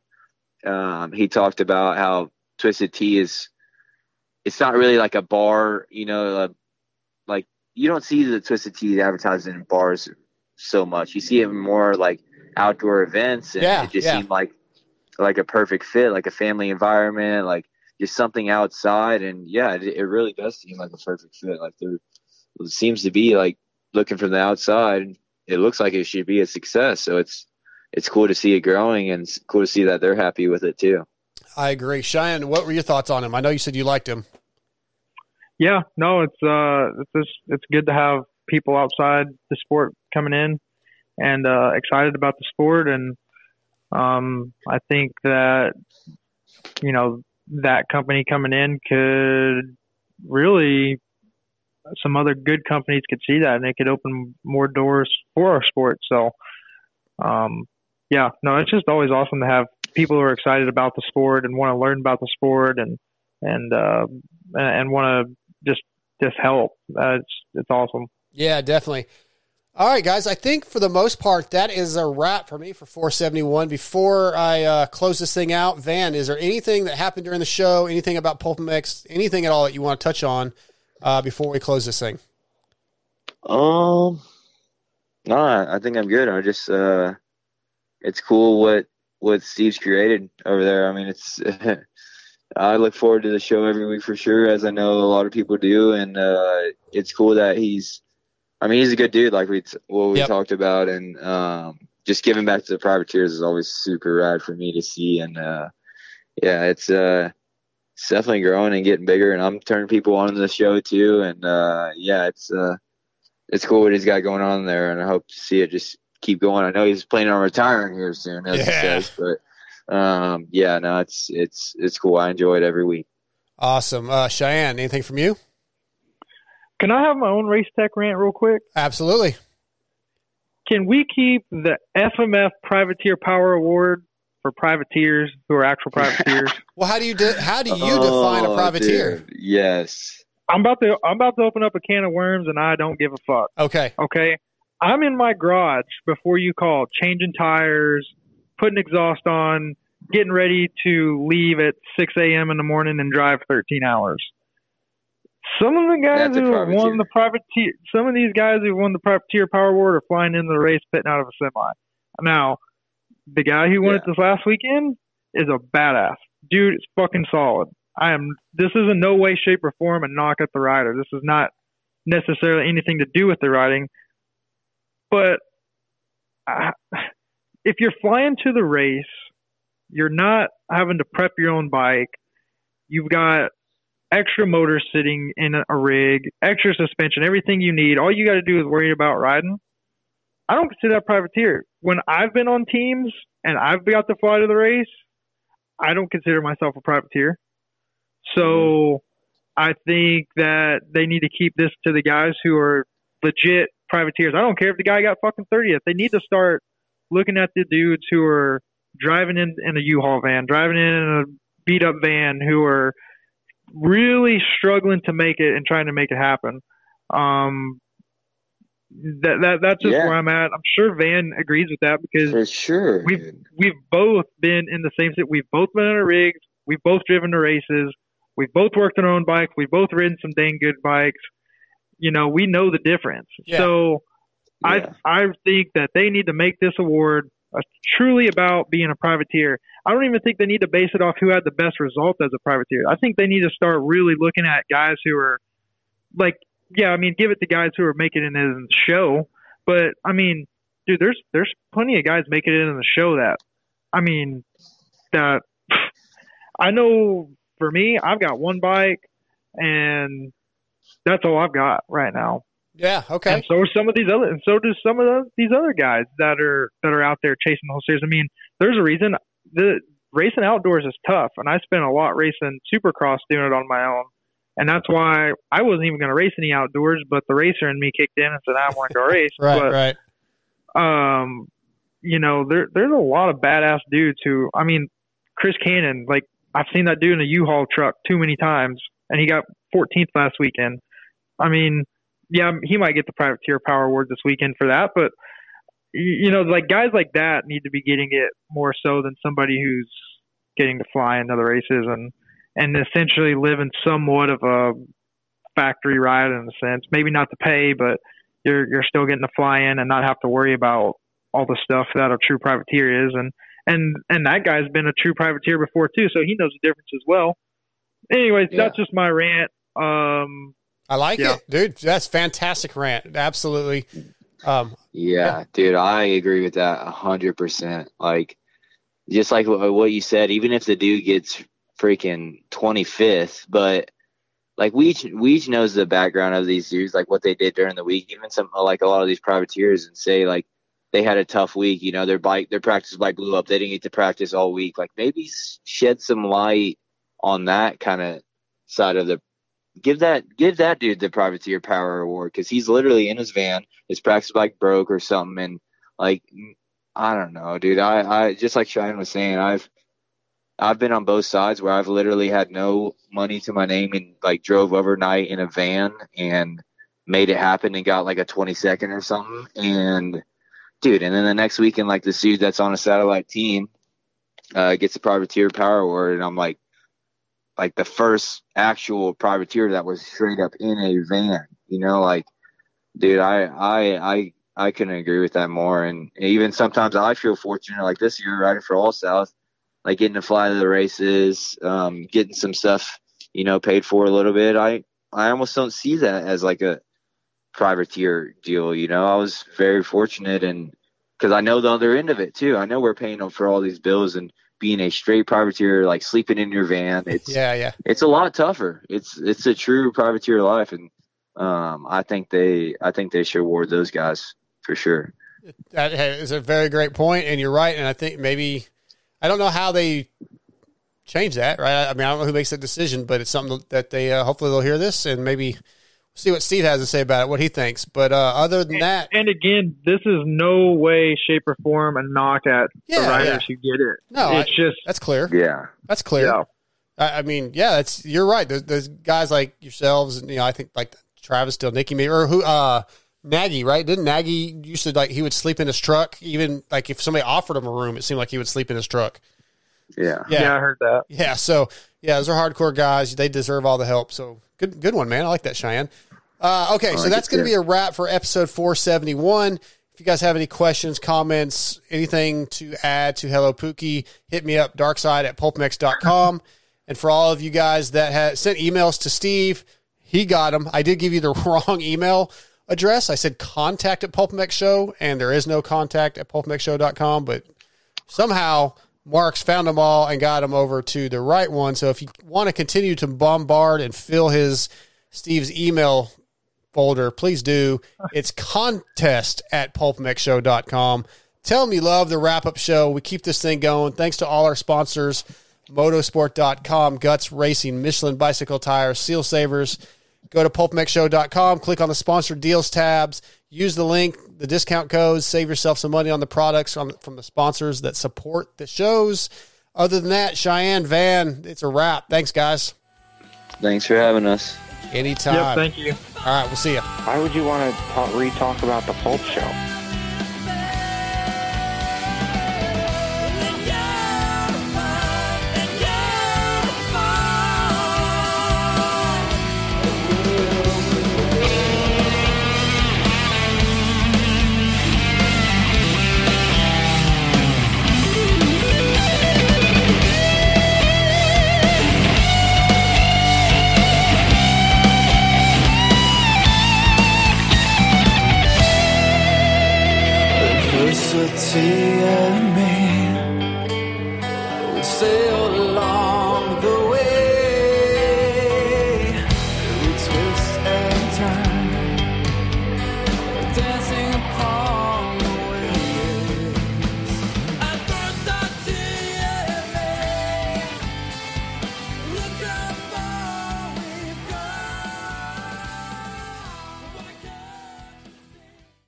um, he talked about how Twisted Tea is. It's not really like a bar, you know, uh, like you don't see the Twisted Tea advertised in bars so much. You see it more like outdoor events, and Yeah, it just yeah. seemed like like a perfect fit, like a family environment, like just something outside. And yeah, it, it really does seem like a perfect fit. Like there it seems to be like looking from the outside, it looks like it should be a success. So it's it's cool to see it growing, and it's cool to see that they're happy with it too. I agree. Cheyenne, what were your thoughts on him? I know you said you liked him. Yeah, no, it's uh, it's just, it's good to have people outside the sport coming in and uh, excited about the sport, and um, I think that you know that company coming in could really some other good companies could see that and it could open more doors for our sport. So, um, yeah, no, it's just always awesome to have people who are excited about the sport and want to learn about the sport and and uh, and want to just just help. Uh, it's it's awesome. Yeah, definitely. All right, guys. I think for the most part, that is a wrap for me for 471. Before I uh, close this thing out, Vann, is there anything that happened during the show? Anything about Pulp MX? Anything at all that you want to touch on uh, before we close this thing? Um, no, I I think I'm good. I just, uh, it's cool what what Steve's created over there. I mean, it's. (laughs) I look forward to the show every week for sure, as I know a lot of people do, and uh, it's cool that he's. I mean, he's a good dude, like we what we Yep. talked about, and um, just giving back to the privateers is always super rad for me to see, and uh, yeah, it's uh, it's definitely growing and getting bigger, and I'm turning people on to the show too, and uh, yeah, it's uh, it's cool what he's got going on there, and I hope to see it just keep going. I know he's planning on retiring here soon, as he says, but um, yeah, no, it's it's it's cool. I enjoy it every week. Awesome. Uh, Cheyenne, anything from you? Can I have my own race tech rant real quick? Absolutely. Can we keep the FMF Privateer Power Award for privateers who are actual privateers? (laughs) Well, how do you de- how do you define a Oh, privateer? dude, Yes. I'm about to I'm about to open up a can of worms and I don't give a fuck. Okay. Okay. I'm in my garage before you call, changing tires, putting exhaust on, getting ready to leave at 6 a.m. in the morning and drive 13 hours. Some of the guys That's who have won the privateer, some of these guys who won the privateer power award are flying into the race pitting out of a semi. Now, the guy who won it this last weekend is a badass dude. It's fucking solid. I am. This is in no way, shape, or form a knock at the rider. This is not necessarily anything to do with the riding. But uh, if you're flying to the race, you're not having to prep your own bike. You've got extra motors sitting in a rig, extra suspension, everything you need. All you got to do is worry about riding. I don't consider that privateer. When I've been on teams and I've got to fly to the race, I don't consider myself a privateer. So I think that they need to keep this to the guys who are legit privateers. I don't care if the guy got fucking 30th. They need to start looking at the dudes who are driving in in a U-Haul van, driving in in a beat up van, who are really struggling to make it and trying to make it happen. Um, that that that's just Yeah. where I'm at. I'm sure Vann agrees with that because For sure. we've we've both been in the same. sit- We've both been in a rigs. We've both driven the races. We've both worked on our own bikes. We've both ridden some dang good bikes. You know, we know the difference. Yeah. So I I think that they need to make this award uh, truly about being a privateer. I don't even think they need to base it off who had the best result as a privateer. I think they need to start really looking at guys who are like, yeah, I mean, give it to guys who are making it in the show. But I mean, dude, there's there's plenty of guys making it in the show that, I mean, that (sighs) I know for me, I've got one bike, and that's all I've got right now. Yeah. Okay. And so are some of these other, and so do some of the, these other guys that are that are out there chasing the whole series. I mean, there's a reason the racing outdoors is tough, and I spent a lot racing Supercross doing it on my own, and that's why I wasn't even going to race any outdoors. But the racer in me kicked in and said, "I want to go (laughs) race." Right. but, right. um, you know, there there's a lot of badass dudes who, I mean, Chris Cannon, like I've seen that dude in a U-Haul truck too many times, and he got 14th last weekend. I mean, yeah, he might get the privateer power award this weekend for that, but you know, like guys like that need to be getting it more so than somebody who's getting to fly in other races and and essentially living somewhat of a factory ride in a sense. Maybe not to pay, but you're you're still getting to fly in and not have to worry about all the stuff that a true privateer is and and and that guy's been a true privateer before too, so he knows the difference as well. Anyways, that's just my rant. Um I like Yeah. it, dude. That's fantastic rant. Absolutely. Um, Yeah, dude, I agree with that a hundred percent. Like, just like what what you said, even if the dude gets freaking twenty fifth, but like we we each knows the background of these dudes, like what they did during the week. Even some like a lot of these privateers, and say like they had a tough week. You know, their bike, their practice bike blew up. They didn't get to practice all week. Like maybe shed some light on that kind of side of the give that give that dude the privateer power award because he's literally in his van his practice bike broke or something and like i don't know dude. I i just like Cheyenne was saying i've i've been on both sides where i've literally had no money to my name and like drove overnight in a van and made it happen and got like a 20 second or something. And dude and then the next weekend like this dude that's on a satellite team uh gets the privateer power award and i'm like like the first actual privateer that was straight up in a van. You know, like, dude, I I I I couldn't agree with that more. And even sometimes I feel fortunate, like this year riding for All South, like getting to fly to the races, um, getting some stuff, you know, paid for a little bit. I I almost don't see that as like a privateer deal. You know, I was very fortunate and because I know the other end of it too. I know we're paying them for all these bills and being a straight privateer, like sleeping in your van. It's yeah, yeah. it's a lot tougher. It's it's a true privateer life, and um, I think they I think they should award those guys for sure. That is a very great point, and you're right. And I think maybe I don't know how they change that, right? I mean, I don't know who makes that decision, but it's something that they uh, hopefully they'll hear this and maybe see what Steve has to say about it, what he thinks. But uh, other than that, and again, this is no way, shape, or form a knock at Yeah, the riders yeah. who get it. No, it's I- just that's clear. Yeah, that's clear. Yeah. I, I mean, yeah, that's you're right. There's, there's guys like yourselves, and you know, I think like Travis still, Nicky, maybe or who, uh, Nagy, right? Didn't Nagy used to like he would sleep in his truck, even like if somebody offered him a room, it seemed like he would sleep in his truck. Yeah, Yeah. I heard that. Yeah, so yeah, those are hardcore guys. They deserve all the help. So good, good one, man. I like that, Cheyenne. Uh, okay, I so like that's going to be a wrap for episode 471. If you guys have any questions, comments, anything to add to Hello Pookie, hit me up, darkside at pulpmx.com. and for all of you guys that had sent emails to Steve, He got them. I did give you the (laughs) wrong email address. I said contact at Pulp MX Show, and there is no contact at pulpmxshow.com, but somehow Mark's found them all and got them over to the right one. So if you want to continue to bombard and fill his Steve's email folder, please do. (laughs) It's contest at pulpmxshow.com. Tell me love the wrap up show. We keep this thing going. Thanks to all our sponsors motosport.com, Guts Racing, Michelin Bicycle Tires, Seal Savers. Go to pulpmxshow.com, click on the sponsored deals tabs, use the link, the discount codes, save yourself some money on the products from, from the sponsors that support the shows. Other than that, Cheyenne, Vann, it's a wrap. Thanks, guys. Thanks for having us. Anytime. Yep, thank you. All right, we'll see you. Why would you want to talk, re-talk about the Pulp Show? see you.